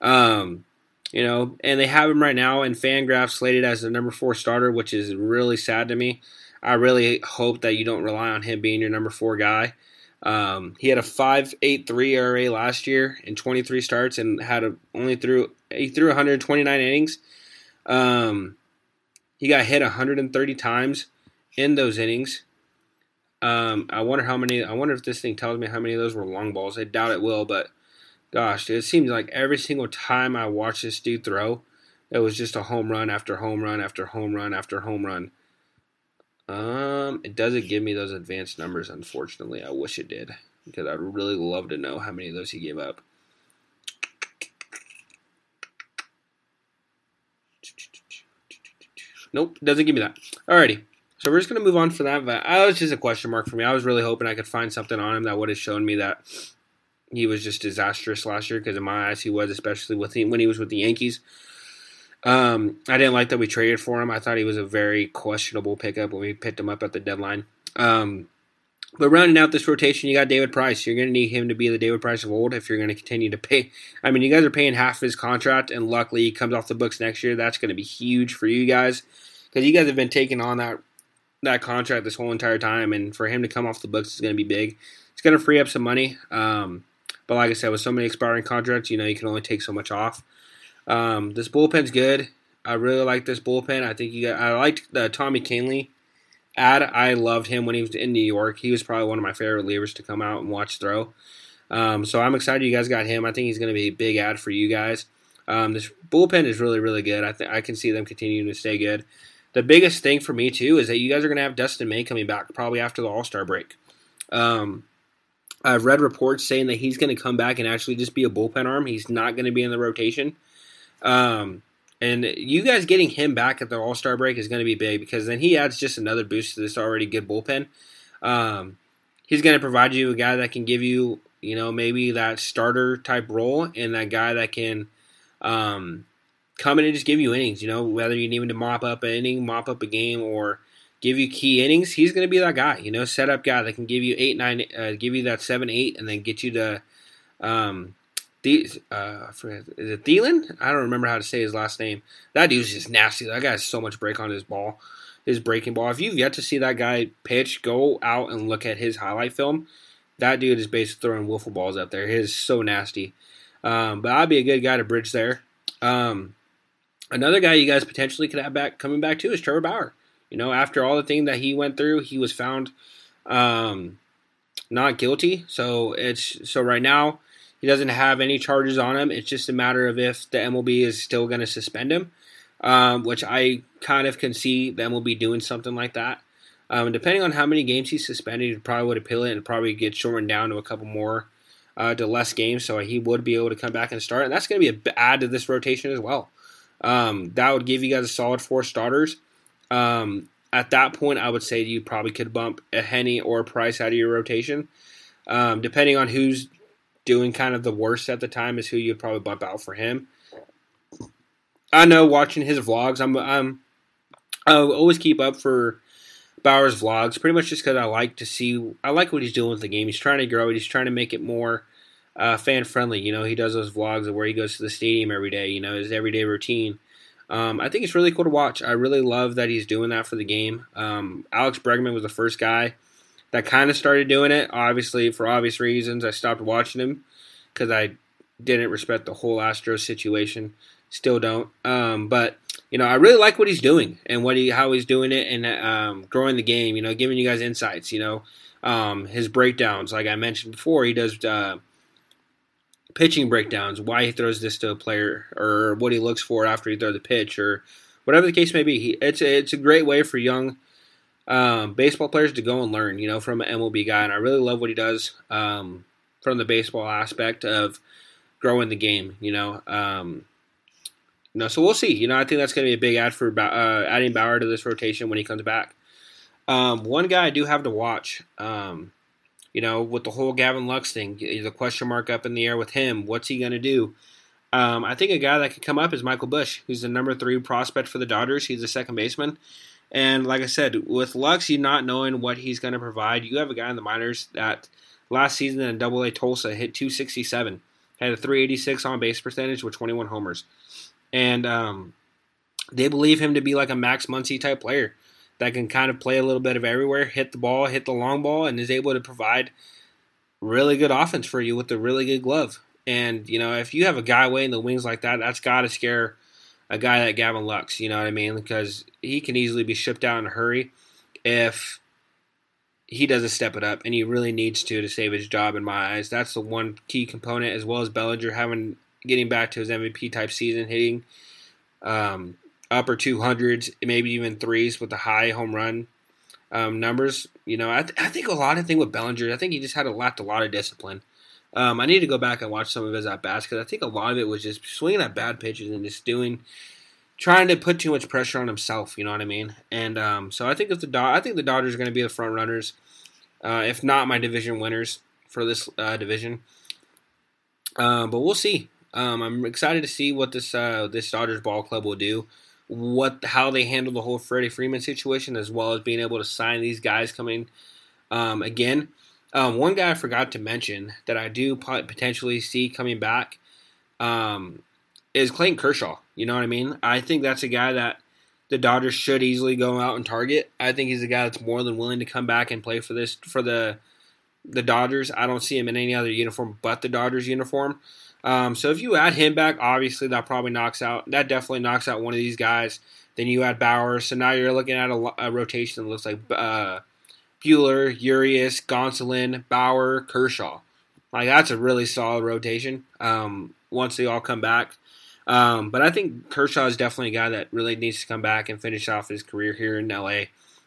Um, you know, and they have him right now in Fangraphs slated as the number four starter, which is really sad to me. I really hope that you don't rely on him being your number four guy. Um, he had a 5.83 ERA last year in 23 starts and had a, only threw he threw 129 innings um, he got hit 130 times in those innings. Um, I wonder how many. I wonder if this thing tells me how many of those were long balls. I doubt it will, but gosh, it seems like every single time I watch this dude throw, it was just a home run after home run after home run after home run. Um, it doesn't give me those advanced numbers, unfortunately. I wish it did because I'd really love to know how many of those he gave up. Nope, doesn't give me that. Alrighty. So we're just gonna move on from that. But that was just a question mark for me. I was really hoping I could find something on him that would have shown me that he was just disastrous last year because in my eyes he was, especially with the, when he was with the Yankees. Um, I didn't like that we traded for him. I thought he was a very questionable pickup when we picked him up at the deadline. Um, but rounding out this rotation, you got David Price. You're going to need him to be the David Price of old if you're going to continue to pay. I mean, you guys are paying half his contract, and luckily he comes off the books next year. That's going to be huge for you guys because you guys have been taking on that that contract this whole entire time, and for him to come off the books is going to be big. It's going to free up some money. Um, but like I said, with so many expiring contracts, you know you can only take so much off. Um, this bullpen's good. I really like this bullpen. I think you got. I liked the Tommy Kahnle ad. I loved him when he was in New York. He was probably one of my favorite relievers to come out and watch throw. Um, so I'm excited you guys got him. I think he's going to be a big ad for you guys. Um, this bullpen is really, really good. I think I can see them continuing to stay good. The biggest thing for me too is that you guys are going to have Dustin May coming back probably after the All Star break. Um, I've read reports saying that he's going to come back and actually just be a bullpen arm. He's not going to be in the rotation. Um, and you guys getting him back at the All Star break is going to be big because then he adds just another boost to this already good bullpen. Um, he's going to provide you a guy that can give you, you know, maybe that starter type role and that guy that can um, come in and just give you innings. You know, whether you need him to mop up an inning, mop up a game, or give you key innings, he's going to be that guy. You know, setup guy that can give you eight, nine, uh, give you that seven, eight, and then get you to um, the uh, I forget, is it Thielen? I don't remember how to say his last name. That dude's just nasty. That guy has so much break on his ball, his breaking ball. If you've yet to see that guy pitch, go out and look at his highlight film. That dude is basically throwing wiffle balls out there. He is so nasty. Um, but I'd be a good guy to bridge there. Um, another guy you guys potentially could have back coming back to is Trevor Bauer. You know, after all the thing that he went through, he was found um, not guilty. So it's so right now he doesn't have any charges on him. It's just a matter of if the MLB is still going to suspend him, um, which I kind of can see the MLB doing something like that. Um, depending on how many games he's suspended, he probably would appeal it and probably get shortened down to a couple more uh, to less games, so he would be able to come back and start. And that's going to be a add to this rotation as well. Um, that would give you guys a solid four starters. Um, at that point, I would say you probably could bump a Henny or a Price out of your rotation. Um, depending on who's doing kind of the worst at the time is who you'd probably bump out for him. I know watching his vlogs, I'm I'm I always keep up for Bauer's vlogs, pretty much just because I like to see I like what he's doing with the game. He's trying to grow it. He's trying to make it more uh, fan friendly. You know, he does those vlogs of where he goes to the stadium every day. You know, his everyday routine. Um, I think it's really cool to watch. I really love that he's doing that for the game. Um, Alex Bregman was the first guy that kind of started doing it. Obviously, for obvious reasons, I stopped watching him because I didn't respect the whole Astros situation. Still don't. Um, but you know, I really like what he's doing and what he how he's doing it and um, growing the game. You know, giving you guys insights. You know, um, his breakdowns, like I mentioned before, he does uh, pitching breakdowns, why he throws this to a player, or what he looks for after he throws the pitch, or whatever the case may be. He, it's a, it's a great way for young um, baseball players to go and learn, you know, from an MLB guy. And I really love what he does um, from the baseball aspect of growing the game, you know. Um, so we'll see. You know, I think that's going to be a big add for uh, adding Bauer to this rotation when he comes back. Um, one guy I do have to watch, um, you know, with the whole Gavin Lux thing, the question mark up in the air with him. What's he going to do? Um, I think a guy that could come up is Michael Busch, who's the number three prospect for the Dodgers. He's a second baseman. And like I said, with Lux, you not knowing what he's going to provide, you have a guy in the minors that last season in Double A Tulsa hit 267, had a 386 on base percentage with 21 homers, and um, they believe him to be like a Max Muncy type player that can kind of play a little bit of everywhere, hit the ball, hit the long ball, and is able to provide really good offense for you with a really good glove. And you know, if you have a guy weighing the wings like that, that's got to scare a guy like Gavin Lux. You know what I mean? Because he can easily be shipped out in a hurry if he doesn't step it up, and he really needs to to save his job. In my eyes, that's the one key component, as well as Bellinger having getting back to his MVP type season, hitting um, upper 200s, maybe even threes with the high home run um, numbers. You know, I, th- I think a lot of thing with Bellinger, I think he just had a, lacked a lot of discipline. Um, I need to go back and watch some of his at bats because I think a lot of it was just swinging at bad pitches and just doing, trying to put too much pressure on himself. You know what I mean? And um, so I think if the Do- I think the Dodgers are going to be the front runners, uh, if not my division winners for this uh, division. Uh, but we'll see. Um, I'm excited to see what this uh, this Dodgers ball club will do, what how they handle the whole Freddie Freeman situation, as well as being able to sign these guys coming um, again. Um, one guy I forgot to mention that I do potentially see coming back um, is Clayton Kershaw. You know what I mean? I think that's a guy that the Dodgers should easily go out and target. I think he's a guy that's more than willing to come back and play for this for the the Dodgers. I don't see him in any other uniform but the Dodgers uniform. Um, so if you add him back, obviously that probably knocks out. That definitely knocks out one of these guys. Then you add Bauer, so now you're looking at a, a rotation that looks like uh, Buehler, Urias, Gonsolin, Bauer, Kershaw. Like that's a really solid rotation. Um, once they all come back. Um, but I think Kershaw is definitely a guy that really needs to come back and finish off his career here in LA.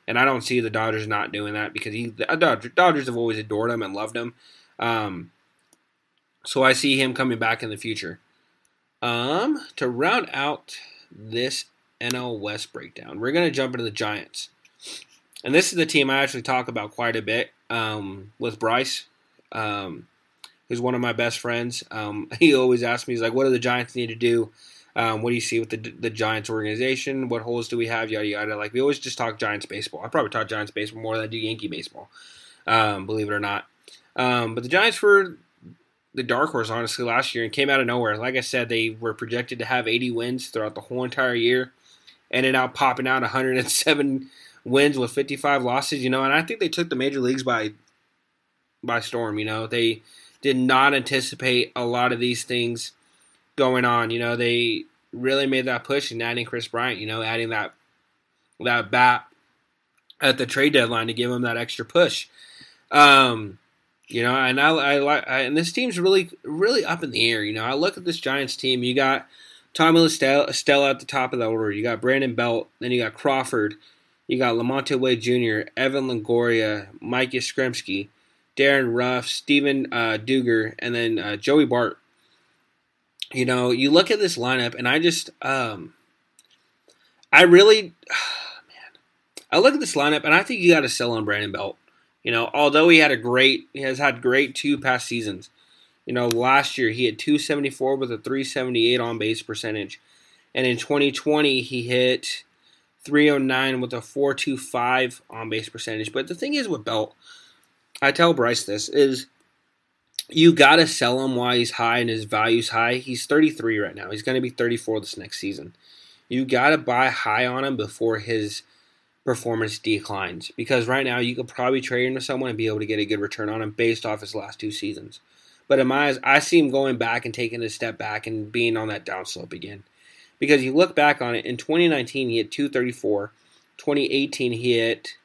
And I don't see the Dodgers not doing that because he the Dodgers have always adored him and loved him. Um, so I see him coming back in the future. Um, to round out this NL West breakdown, we're going to jump into the Giants. And this is the team I actually talk about quite a bit um, with Bryce, um, who's one of my best friends. Um, [laughs] he always asks me, he's like, what do the Giants need to do? Um, what do you see with the, the Giants organization? What holes do we have? Yada, yada. Like, we always just talk Giants baseball. I probably talk Giants baseball more than I do Yankee baseball, um, believe it or not. Um, but the Giants were the dark horse, honestly, last year and came out of nowhere. Like I said, they were projected to have 80 wins throughout the whole entire year. Ended up popping out 107 [laughs] wins with 55 losses, you know, and I think they took the major leagues by by storm, you know. They did not anticipate a lot of these things going on, you know. They really made that push in adding Kris Bryant, you know, adding that that bat at the trade deadline to give him that extra push. Um, you know, and I, I and this team's really, really up in the air. You know, I look at this Giants team. You got Tommy La Stella at the top of the order. You got Brandon Belt. Then you got Crawford. You got Lamonte Wade Jr., Evan Longoria, Mike Yastrzemski, Darin Ruf, Steven uh, Duggar, and then uh, Joey Bart. You know, you look at this lineup, and I just, um, I really, oh, [sighs] man, I look at this lineup, and I think you got to sell on Brandon Belt. You know, although he had a great, he has had great two past seasons. You know, last year he had 274 with a 378 on base percentage. And in 2020, he hit 309 with a 425 on base percentage. But the thing is with Belt, I tell Bryce this, is you got to sell him while he's high and his value's high. He's 33 right now. He's going to be 34 this next season. You got to buy high on him before his performance declines because right now you could probably trade him to someone and be able to get a good return on him based off his last two seasons. But in my eyes, I see him going back and taking a step back and being on that downslope again. Because you look back on it, in 2019 he hit 234, 2018 he hit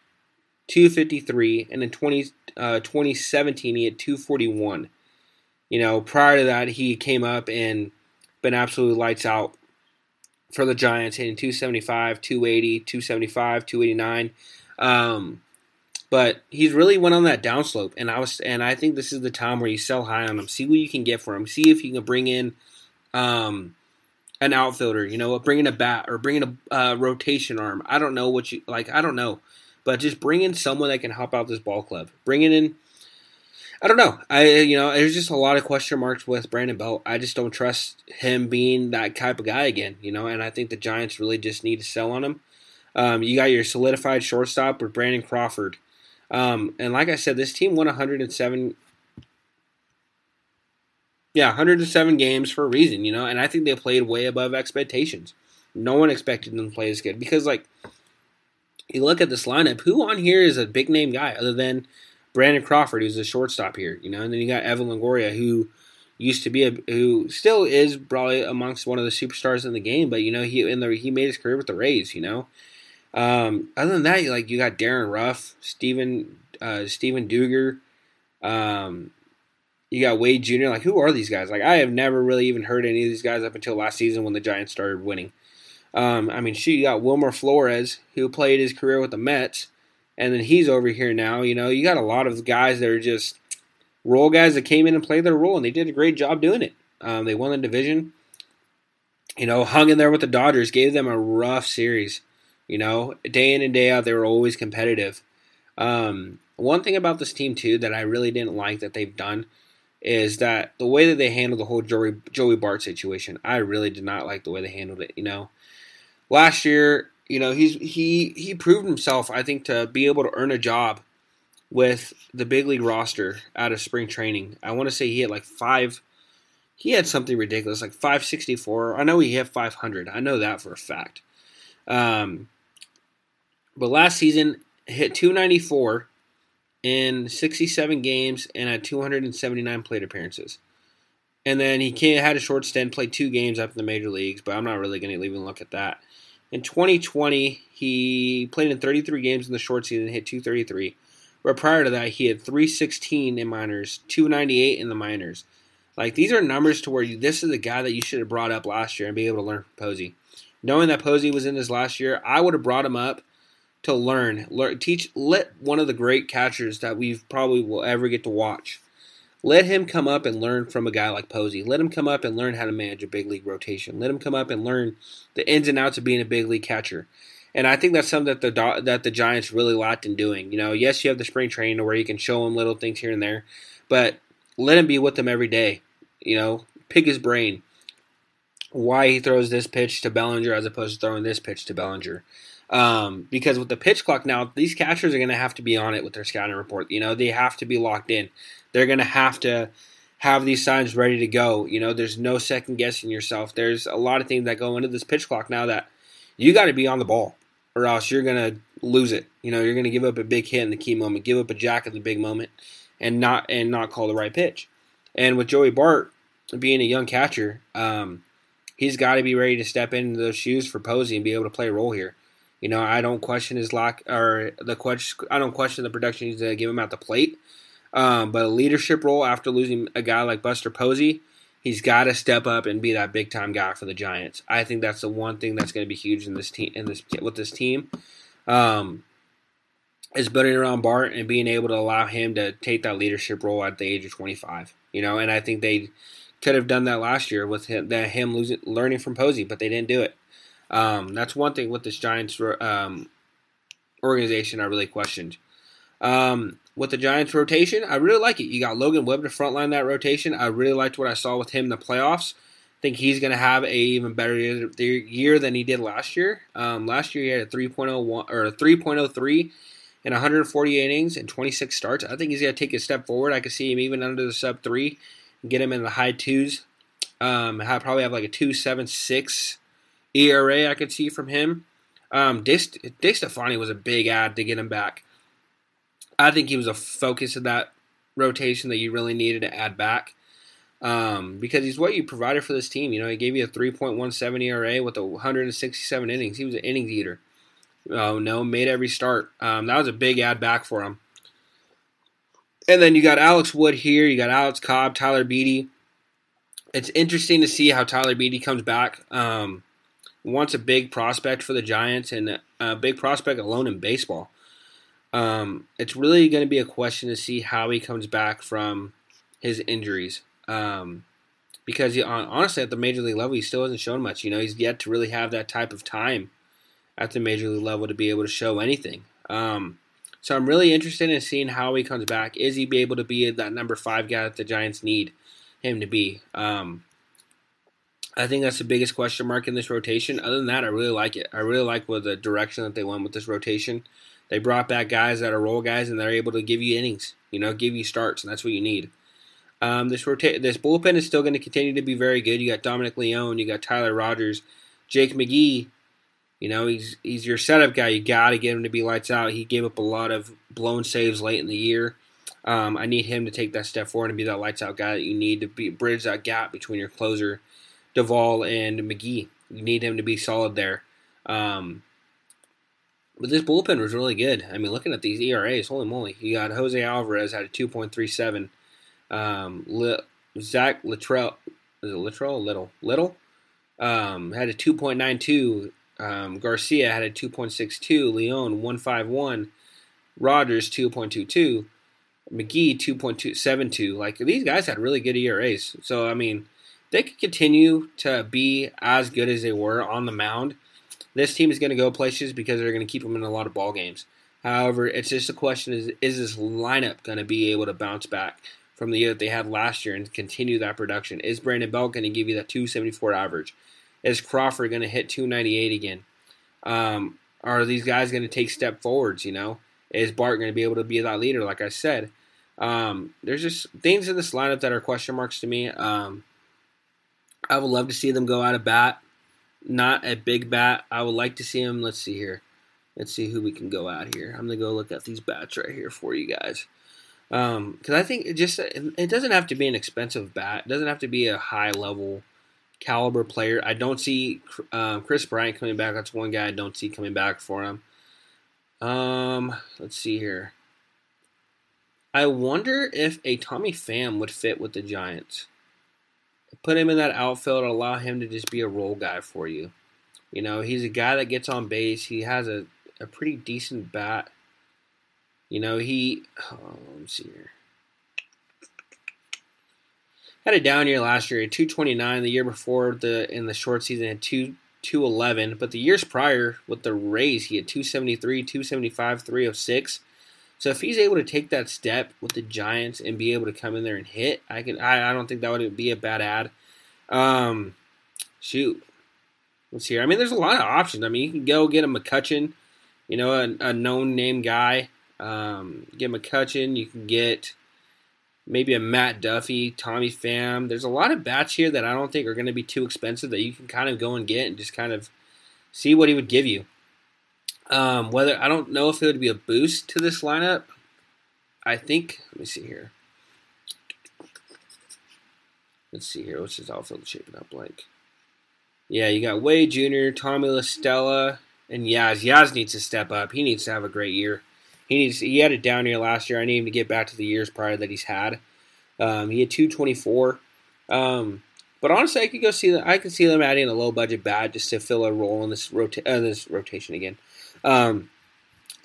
253, and in 20, uh, 2017 he hit 241. You know, prior to that he came up and been absolutely lights out for the Giants, hitting 275, 280, 275, 289. Um, but he's really went on that downslope, and I was, and I think this is the time where you sell high on him, see what you can get for him, see if you can bring in um, an outfielder, you know, bring in a bat or bring in a uh, rotation arm. I don't know what you like. I don't know, but just bring in someone that can help out this ball club. Bring it in I don't know. I you know, there's just a lot of question marks with Brandon Belt. I just don't trust him being that type of guy again. You know, and I think the Giants really just need to sell on him. Um, you got your solidified shortstop with Brandon Crawford, um, and like I said, this team won 107. Yeah, 107 games for a reason, you know, and I think they played way above expectations. No one expected them to play as good because, like, you look at this lineup. Who on here is a big name guy other than Brandon Crawford, who's a shortstop here, you know, and then you got Evan Longoria, who used to be a who still is probably amongst one of the superstars in the game, but you know he in the he made his career with the Rays, you know. Um, other than that, like you got Darin Ruf, Stephen uh, Steven Duggar, um, you got Wade Jr. Like who are these guys? Like I have never really even heard any of these guys up until last season when the Giants started winning. Um, I mean, she you got Wilmer Flores, who played his career with the Mets and then he's over here now. You know, you got a lot of guys that are just role guys that came in and played their role, and they did a great job doing it. Um, they won the division. You know, hung in there with the Dodgers, gave them a rough series. You know, day in and day out, they were always competitive. Um, one thing about this team too that I really didn't like that they've done is that the way that they handled the whole Joey Joey Bart situation, I really did not like the way they handled it. You know, last year you know, he's he he proved himself. I think to be able to earn a job with the big league roster out of spring training. I want to say he had like five. He had something ridiculous, like 564. I know he had 500. I know that for a fact. Um, but last season hit 294 in 67 games and had 279 plate appearances. And then he had a short stint, played two games up in the major leagues, but I'm not really going to even look at that. In 2020, he played in 33 games in the short season, and hit 233, But prior to that, he had 316 in minors, 298 in the minors. Like these are numbers to where you, this is the guy that you should have brought up last year and be able to learn from Posey. Knowing that Posey was in his last year, I would have brought him up to learn, learn, teach, let one of the great catchers that we've probably will ever get to watch. Let him come up and learn from a guy like Posey. Let him come up and learn how to manage a big league rotation. Let him come up and learn the ins and outs of being a big league catcher. And I think that's something that the that the Giants really lacked in doing. You know, yes, you have the spring training where you can show him little things here and there, but let him be with them every day. You know, pick his brain. Why he throws this pitch to Bellinger as opposed to throwing this pitch to Bellinger. Um, because with the pitch clock now, these catchers are going to have to be on it with their scouting report. You know, they have to be locked in. They're going to have to have these signs ready to go. You know, there's no second guessing yourself. There's a lot of things that go into this pitch clock now that you got to be on the ball, or else you're going to lose it. You know, you're going to give up a big hit in the key moment, give up a jack at the big moment, and not and not call the right pitch. And with Joey Bart being a young catcher, um, he's got to be ready to step into those shoes for Posey and be able to play a role here. You know, I don't question his lack or the question. I don't question the production he's going to give him at the plate. Um, but a leadership role after losing a guy like Buster Posey, he's got to step up and be that big time guy for the Giants. I think that's the one thing that's going to be huge in this team. In this with this team, um, is building around Bart and being able to allow him to take that leadership role at the age of 25. You know, and I think they could have done that last year with him, that him losing, learning from Posey, but they didn't do it. Um, that's one thing with this Giants um, organization I really questioned. Um, with the Giants rotation, I really like it. You got Logan Webb to frontline that rotation. I really liked what I saw with him in the playoffs. I think he's going to have a even better year than he did last year. Um, last year he had a 3.01 or a 3.03 in 140 innings and 26 starts. I think he's going to take a step forward. I could see him even under the sub three, and get him in the high twos. Um, have, probably have like a 2.76 ERA I could see from him. Um, DeSclafani was a big ad to get him back. I think he was a focus of that rotation that you really needed to add back. Um, because he's what you provided for this team. You know, he gave you a 3.17 ERA with 167 innings. He was an innings eater. Oh no, made every start. Um, that was a big add back for him. And then you got Alex Wood here. You got Alex Cobb, Tyler Beede. It's interesting to see how Tyler Beede comes back. Um, once a big prospect for the Giants and a big prospect alone in baseball. Um, it's really going to be a question to see how he comes back from his injuries. Um, because he, honestly, at the major league level, he still hasn't shown much. You know, he's yet to really have that type of time at the major league level to be able to show anything. Um, so I'm really interested in seeing how he comes back. Is he be able to be that number five guy that the Giants need him to be? Um, I think that's the biggest question mark in this rotation. Other than that, I really like it. I really like what the direction that they went with this rotation. They brought back guys that are role guys, and they're able to give you innings. You know, give you starts, and that's what you need. Um, this rota- this bullpen is still going to continue to be very good. You got Dominic Leone, you got Tyler Rogers, Jake McGee. You know, he's he's your setup guy. You got to get him to be lights out. He gave up a lot of blown saves late in the year. Um, I need him to take that step forward and be that lights out guy that you need to be bridge that gap between your closer, Doval and McGee. You need him to be solid there. Um, but this bullpen was really good. I mean, looking at these ERAs, holy moly! You got Jose Alvarez had a 2.37. Um, Zach Littrell, is it Littrell? Little, Little, um, had a 2.92. Um, Garcia had a 2.62. Leon 151. Rogers 2.22. McGee 2.272. Like these guys had really good ERAs. So I mean, they could continue to be as good as they were on the mound this team is going to go places because they're going to keep them in a lot of ball games. However, it's just a question: is is this lineup going to be able to bounce back from the year that they had last year and continue that production? Is Brandon Belt going to give you that 274 average? Is Crawford going to hit 298 again? Um, are these guys going to take step forwards? You know, is Bart going to be able to be that leader? Like I said, um, there's just things in this lineup that are question marks to me. Um, I would love to see them go out of bat not a big bat. I would like to see him. Let's see here. Let's see who we can go out here. I'm gonna go look at these bats right here for you guys. Um, Because I think it just it doesn't have to be an expensive bat. It doesn't have to be a high level caliber player. I don't see uh, Kris Bryant coming back. That's one guy I don't see coming back for him. Um, let's see here. I wonder if a Tommy Pham would fit with the Giants. Put him in that outfield, allow him to just be a role guy for you. You know, he's a guy that gets on base. He has a, a pretty decent bat. You know, he. Oh, let me see here. Had a down year last year, at 229. The year before, the in the short season, had 2 211. But the years prior with the Rays, he had 273, 275, 306. So if he's able to take that step with the Giants and be able to come in there and hit, I can. I, I don't think that would be a bad ad. Um, shoot, let's. Here. I mean, there's a lot of options. I mean, you can go get a McCutchen, you know, a, a known name guy. Um, get McCutchen. You can get maybe a Matt Duffy, Tommy Pham. There's a lot of bats here that I don't think are going to be too expensive that you can kind of go and get and just kind of see what he would give you. Um, whether I don't know if it would be a boost to this lineup. I think. Let me see here. Let's see here. What's his outfield shaping up like? Yeah, you got Wade Jr., Tommy La Stella, and Yaz. Yaz needs to step up. He needs to have a great year. He needs. He had it down here last year. I need him to get back to the years prior that he's had. Um, he had 224. Um, but honestly, I could go see that. I could see them adding a low budget bat just to fill a role in this rota- uh, this rotation again. Um,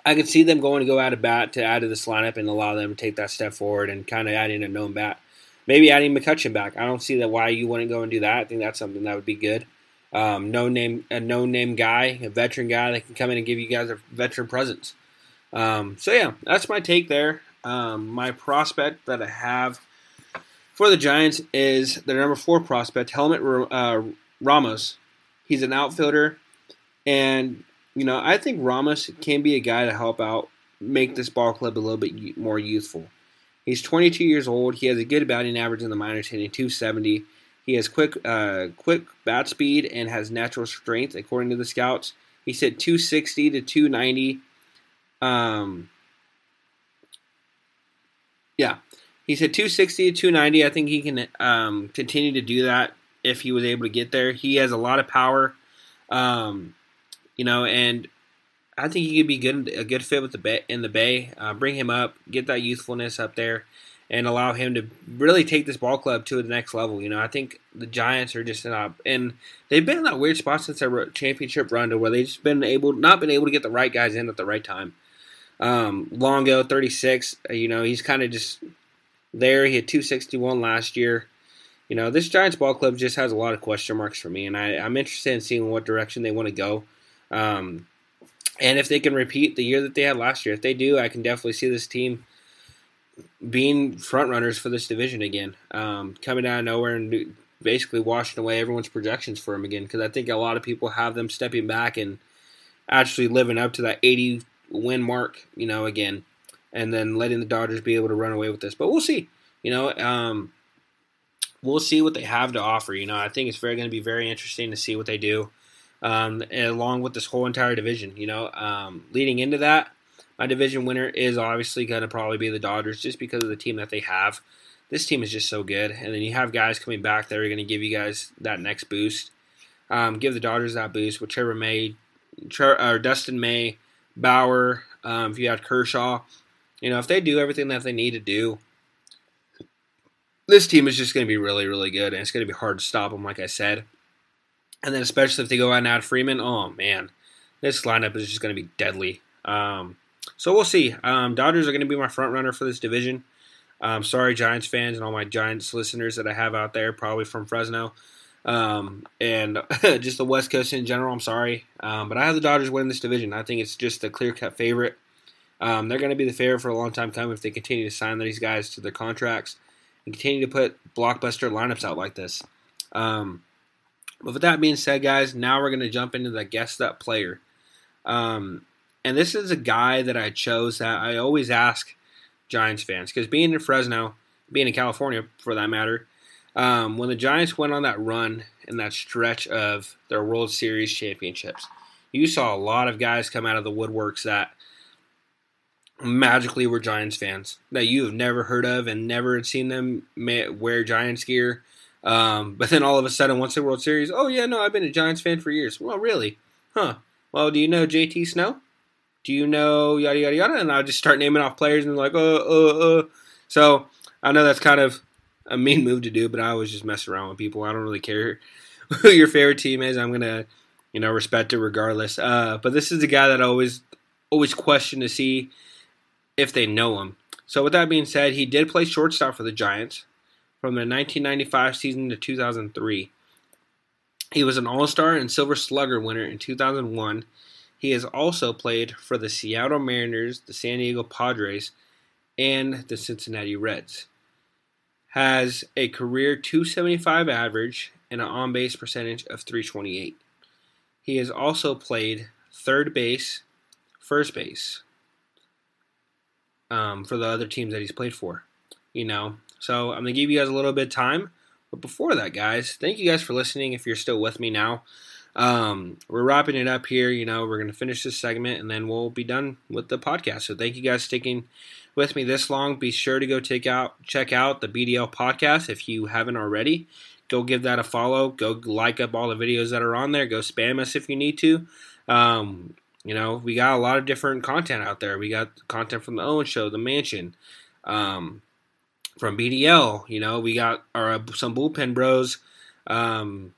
I could see them going to go out of bat to add to this lineup and allow them to take that step forward and kind of adding a known bat. Maybe adding McCutchen back. I don't see that why you wouldn't go and do that. I think that's something that would be good. Um, no name, a no name guy, a veteran guy that can come in and give you guys a veteran presence. Um, so yeah, that's my take there. Um, my prospect that I have for the Giants is their number four prospect, Heliot uh, Ramos. He's an outfielder, and you know I think Ramos can be a guy to help out, make this ball club a little bit more youthful. He's 22 years old. He has a good batting average in the minors, hitting 270. He has quick, uh, quick bat speed and has natural strength, according to the scouts. He's hit 260 to 290 um, yeah, he said 260 to 290. I think he can um, continue to do that if he was able to get there. He has a lot of power, um, you know, and I think he could be good a good fit with the bay, in the Bay. Uh, bring him up, get that youthfulness up there, and allow him to really take this ball club to the next level. You know, I think the Giants are just in a, and they've been in that weird spot since their championship run to where they've just been able not been able to get the right guys in at the right time. Um, Longo, 36. Uh, you know, he's kind of just there. He had 261 last year. You know, this Giants ball club just has a lot of question marks for me, and I, am interested in seeing what direction they want to go. Um, and if they can repeat the year that they had last year, if they do, I can definitely see this team being front runners for this division again, um, coming out of nowhere and basically washing away everyone's projections for them again. Because I think a lot of people have them stepping back and actually living up to that 80 win mark, you know, again, and then letting the Dodgers be able to run away with this. But we'll see. You know, um, we'll see what they have to offer. You know, I think it's very going to be very interesting to see what they do, um, along with this whole entire division. You know, um, leading into that, my division winner is obviously going to probably be the Dodgers, just because of the team that they have. This team is just so good, and then you have guys coming back that are going to give you guys that next boost. Um, give the Dodgers that boost, whichever May, or Dustin May, Bauer, um, if you had Kershaw, you know, if they do everything that they need to do, this team is just going to be really, really good, and it's going to be hard to stop them, like I said. And then, especially if they go out and add Freeman, oh man, this lineup is just going to be deadly. Um, so we'll see. Um, Dodgers are going to be my front runner for this division. Um, sorry, Giants fans and all my Giants listeners that I have out there, probably from Fresno um, and [laughs] just the West Coast in general. I'm sorry, um, but I have the Dodgers winning this division. I think it's just a clear cut favorite. Um, they're going to be the favorite for a long time coming if they continue to sign these guys to their contracts and continue to put blockbuster lineups out like this. Um, but with that being said, guys, now we're going to jump into the guest up player. Um, and this is a guy that I chose that I always ask Giants fans because being in Fresno, being in California for that matter, um, when the Giants went on that run in that stretch of their World Series championships, you saw a lot of guys come out of the woodworks that magically were Giants fans that you have never heard of and never had seen them wear Giants gear. Um, but then all of a sudden, once the World Series, oh yeah, no, I've been a Giants fan for years. Well, really? Huh? Well, do you know JT Snow? Do you know yada yada yada? And I'll just start naming off players and like, uh, uh, uh. So I know that's kind of a mean move to do, but I always just mess around with people. I don't really care [laughs] who your favorite team is. I'm gonna, you know, respect it regardless. Uh, but this is the guy that I always always question to see if they know him. So with that being said, he did play shortstop for the Giants from the 1995 season to 2003. He was an All-Star and Silver Slugger winner in 2001. He has also played for the Seattle Mariners, the San Diego Padres, and the Cincinnati Reds. Has a career 275 average and an on base percentage of 328. He has also played third base, first base um, for the other teams that he's played for. You know, so I'm going to give you guys a little bit of time. But before that, guys, thank you guys for listening if you're still with me now. Um, we're wrapping it up here. You know, we're going to finish this segment and then we'll be done with the podcast. So thank you guys sticking with me this long. Be sure to go take out check out the BDL podcast if you haven't already. Go give that a follow. Go like up all the videos that are on there. Go spam us if you need to. Um, you know, we got a lot of different content out there. We got content from the Owen Show, the Mansion, um, from BDL. You know, we got our some bullpen bros um,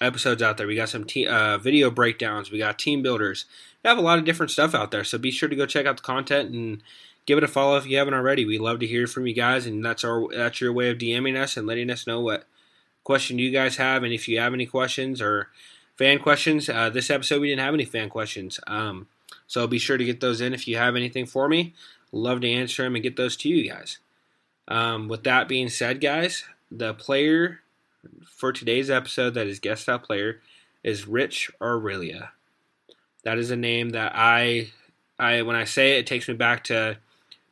episodes out there. We got some uh, video breakdowns. We got team builders. We have a lot of different stuff out there. So be sure to go check out the content and give it a follow if you haven't already. We love to hear from you guys, and that's our that's your way of DMing us and letting us know what question you guys have, and if you have any questions or fan questions. Uh, this episode we didn't have any fan questions, um, so be sure to get those in if you have anything for me. Love to answer them and get those to you guys. Um, with that being said, guys, the player for today's episode that is guest out player is Rich Aurilia. That is a name that I, I when I say it, it takes me back to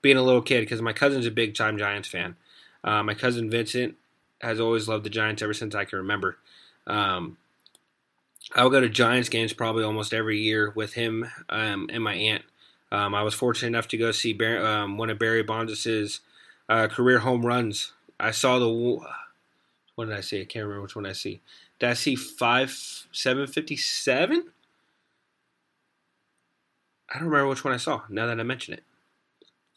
being a little kid because my cousin's a big time Giants fan. Uh, my cousin Vincent has always loved the Giants ever since I can remember. Um, I will go to Giants games probably almost every year with him um, and my aunt. Um, I was fortunate enough to go see Bar- um, one of Barry Bonds' uh, career home runs. I saw the what did I see? I can't remember which one I see. Did I see five seven fifty seven? I don't remember which one I saw. Now that I mention it,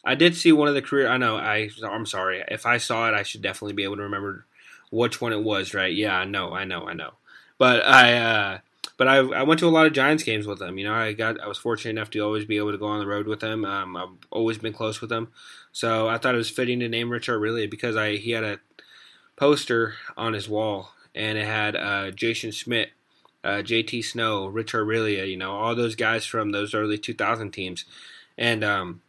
I did see one of the career. I know. I I'm sorry. If I saw it, I should definitely be able to remember which one it was. Right? Yeah, I know. I know. I know. But I, uh, but I, I went to a lot of Giants games with them. You know, I got, I was fortunate enough to always be able to go on the road with them. Um, I've always been close with them, so I thought it was fitting to name Rich Aurilia because I, he had a poster on his wall and it had uh, Jason Schmidt, uh, JT Snow, Rich Aurilia, you know, all those guys from those early 2000 teams, and um,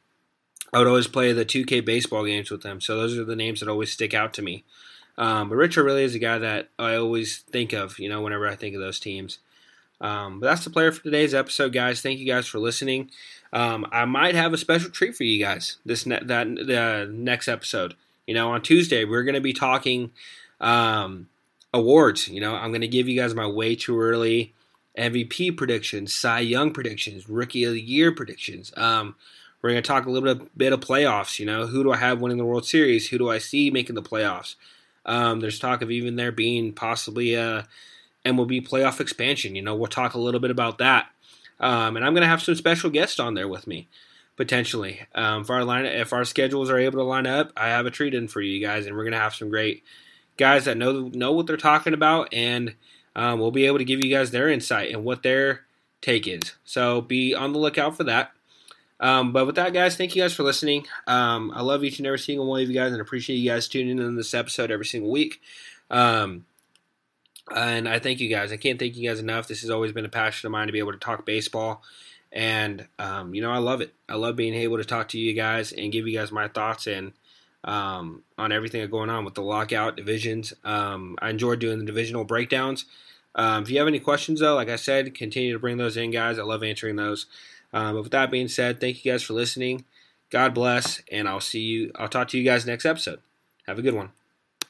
I would always play the 2K baseball games with them. So those are the names that always stick out to me. Um, but Rich Aurilia is a guy that I always think of, you know, whenever I think of those teams. Um, but that's the player for today's episode, guys. Thank you guys for listening. Um, I might have a special treat for you guys this ne- that the next episode. You know, on Tuesday we're going to be talking um, awards. You know, I'm going to give you guys my way too early MVP predictions, Cy Young predictions, Rookie of the Year predictions. Um, we're going to talk a little bit, bit of playoffs. You know, who do I have winning the World Series? Who do I see making the playoffs? Um, there's talk of even there being possibly a MLB playoff expansion. You know, we'll talk a little bit about that. Um, and I'm going to have some special guests on there with me potentially. Um, if our line, if our schedules are able to line up, I have a treat in for you guys, and we're going to have some great guys that know know what they're talking about, and um, we'll be able to give you guys their insight and what their take is. So be on the lookout for that. Um, but with that, guys, thank you guys for listening. Um, I love each and every single one of you guys and appreciate you guys tuning in on this episode every single week. Um, and I thank you guys. I can't thank you guys enough. This has always been a passion of mine to be able to talk baseball. And, um, you know, I love it. I love being able to talk to you guys and give you guys my thoughts and um, on everything that's going on with the lockout divisions. Um, I enjoy doing the divisional breakdowns. Um, if you have any questions, though, like I said, continue to bring those in, guys. I love answering those. Um, but with that being said, thank you guys for listening. God bless, and I'll see you. I'll talk to you guys next episode. Have a good one.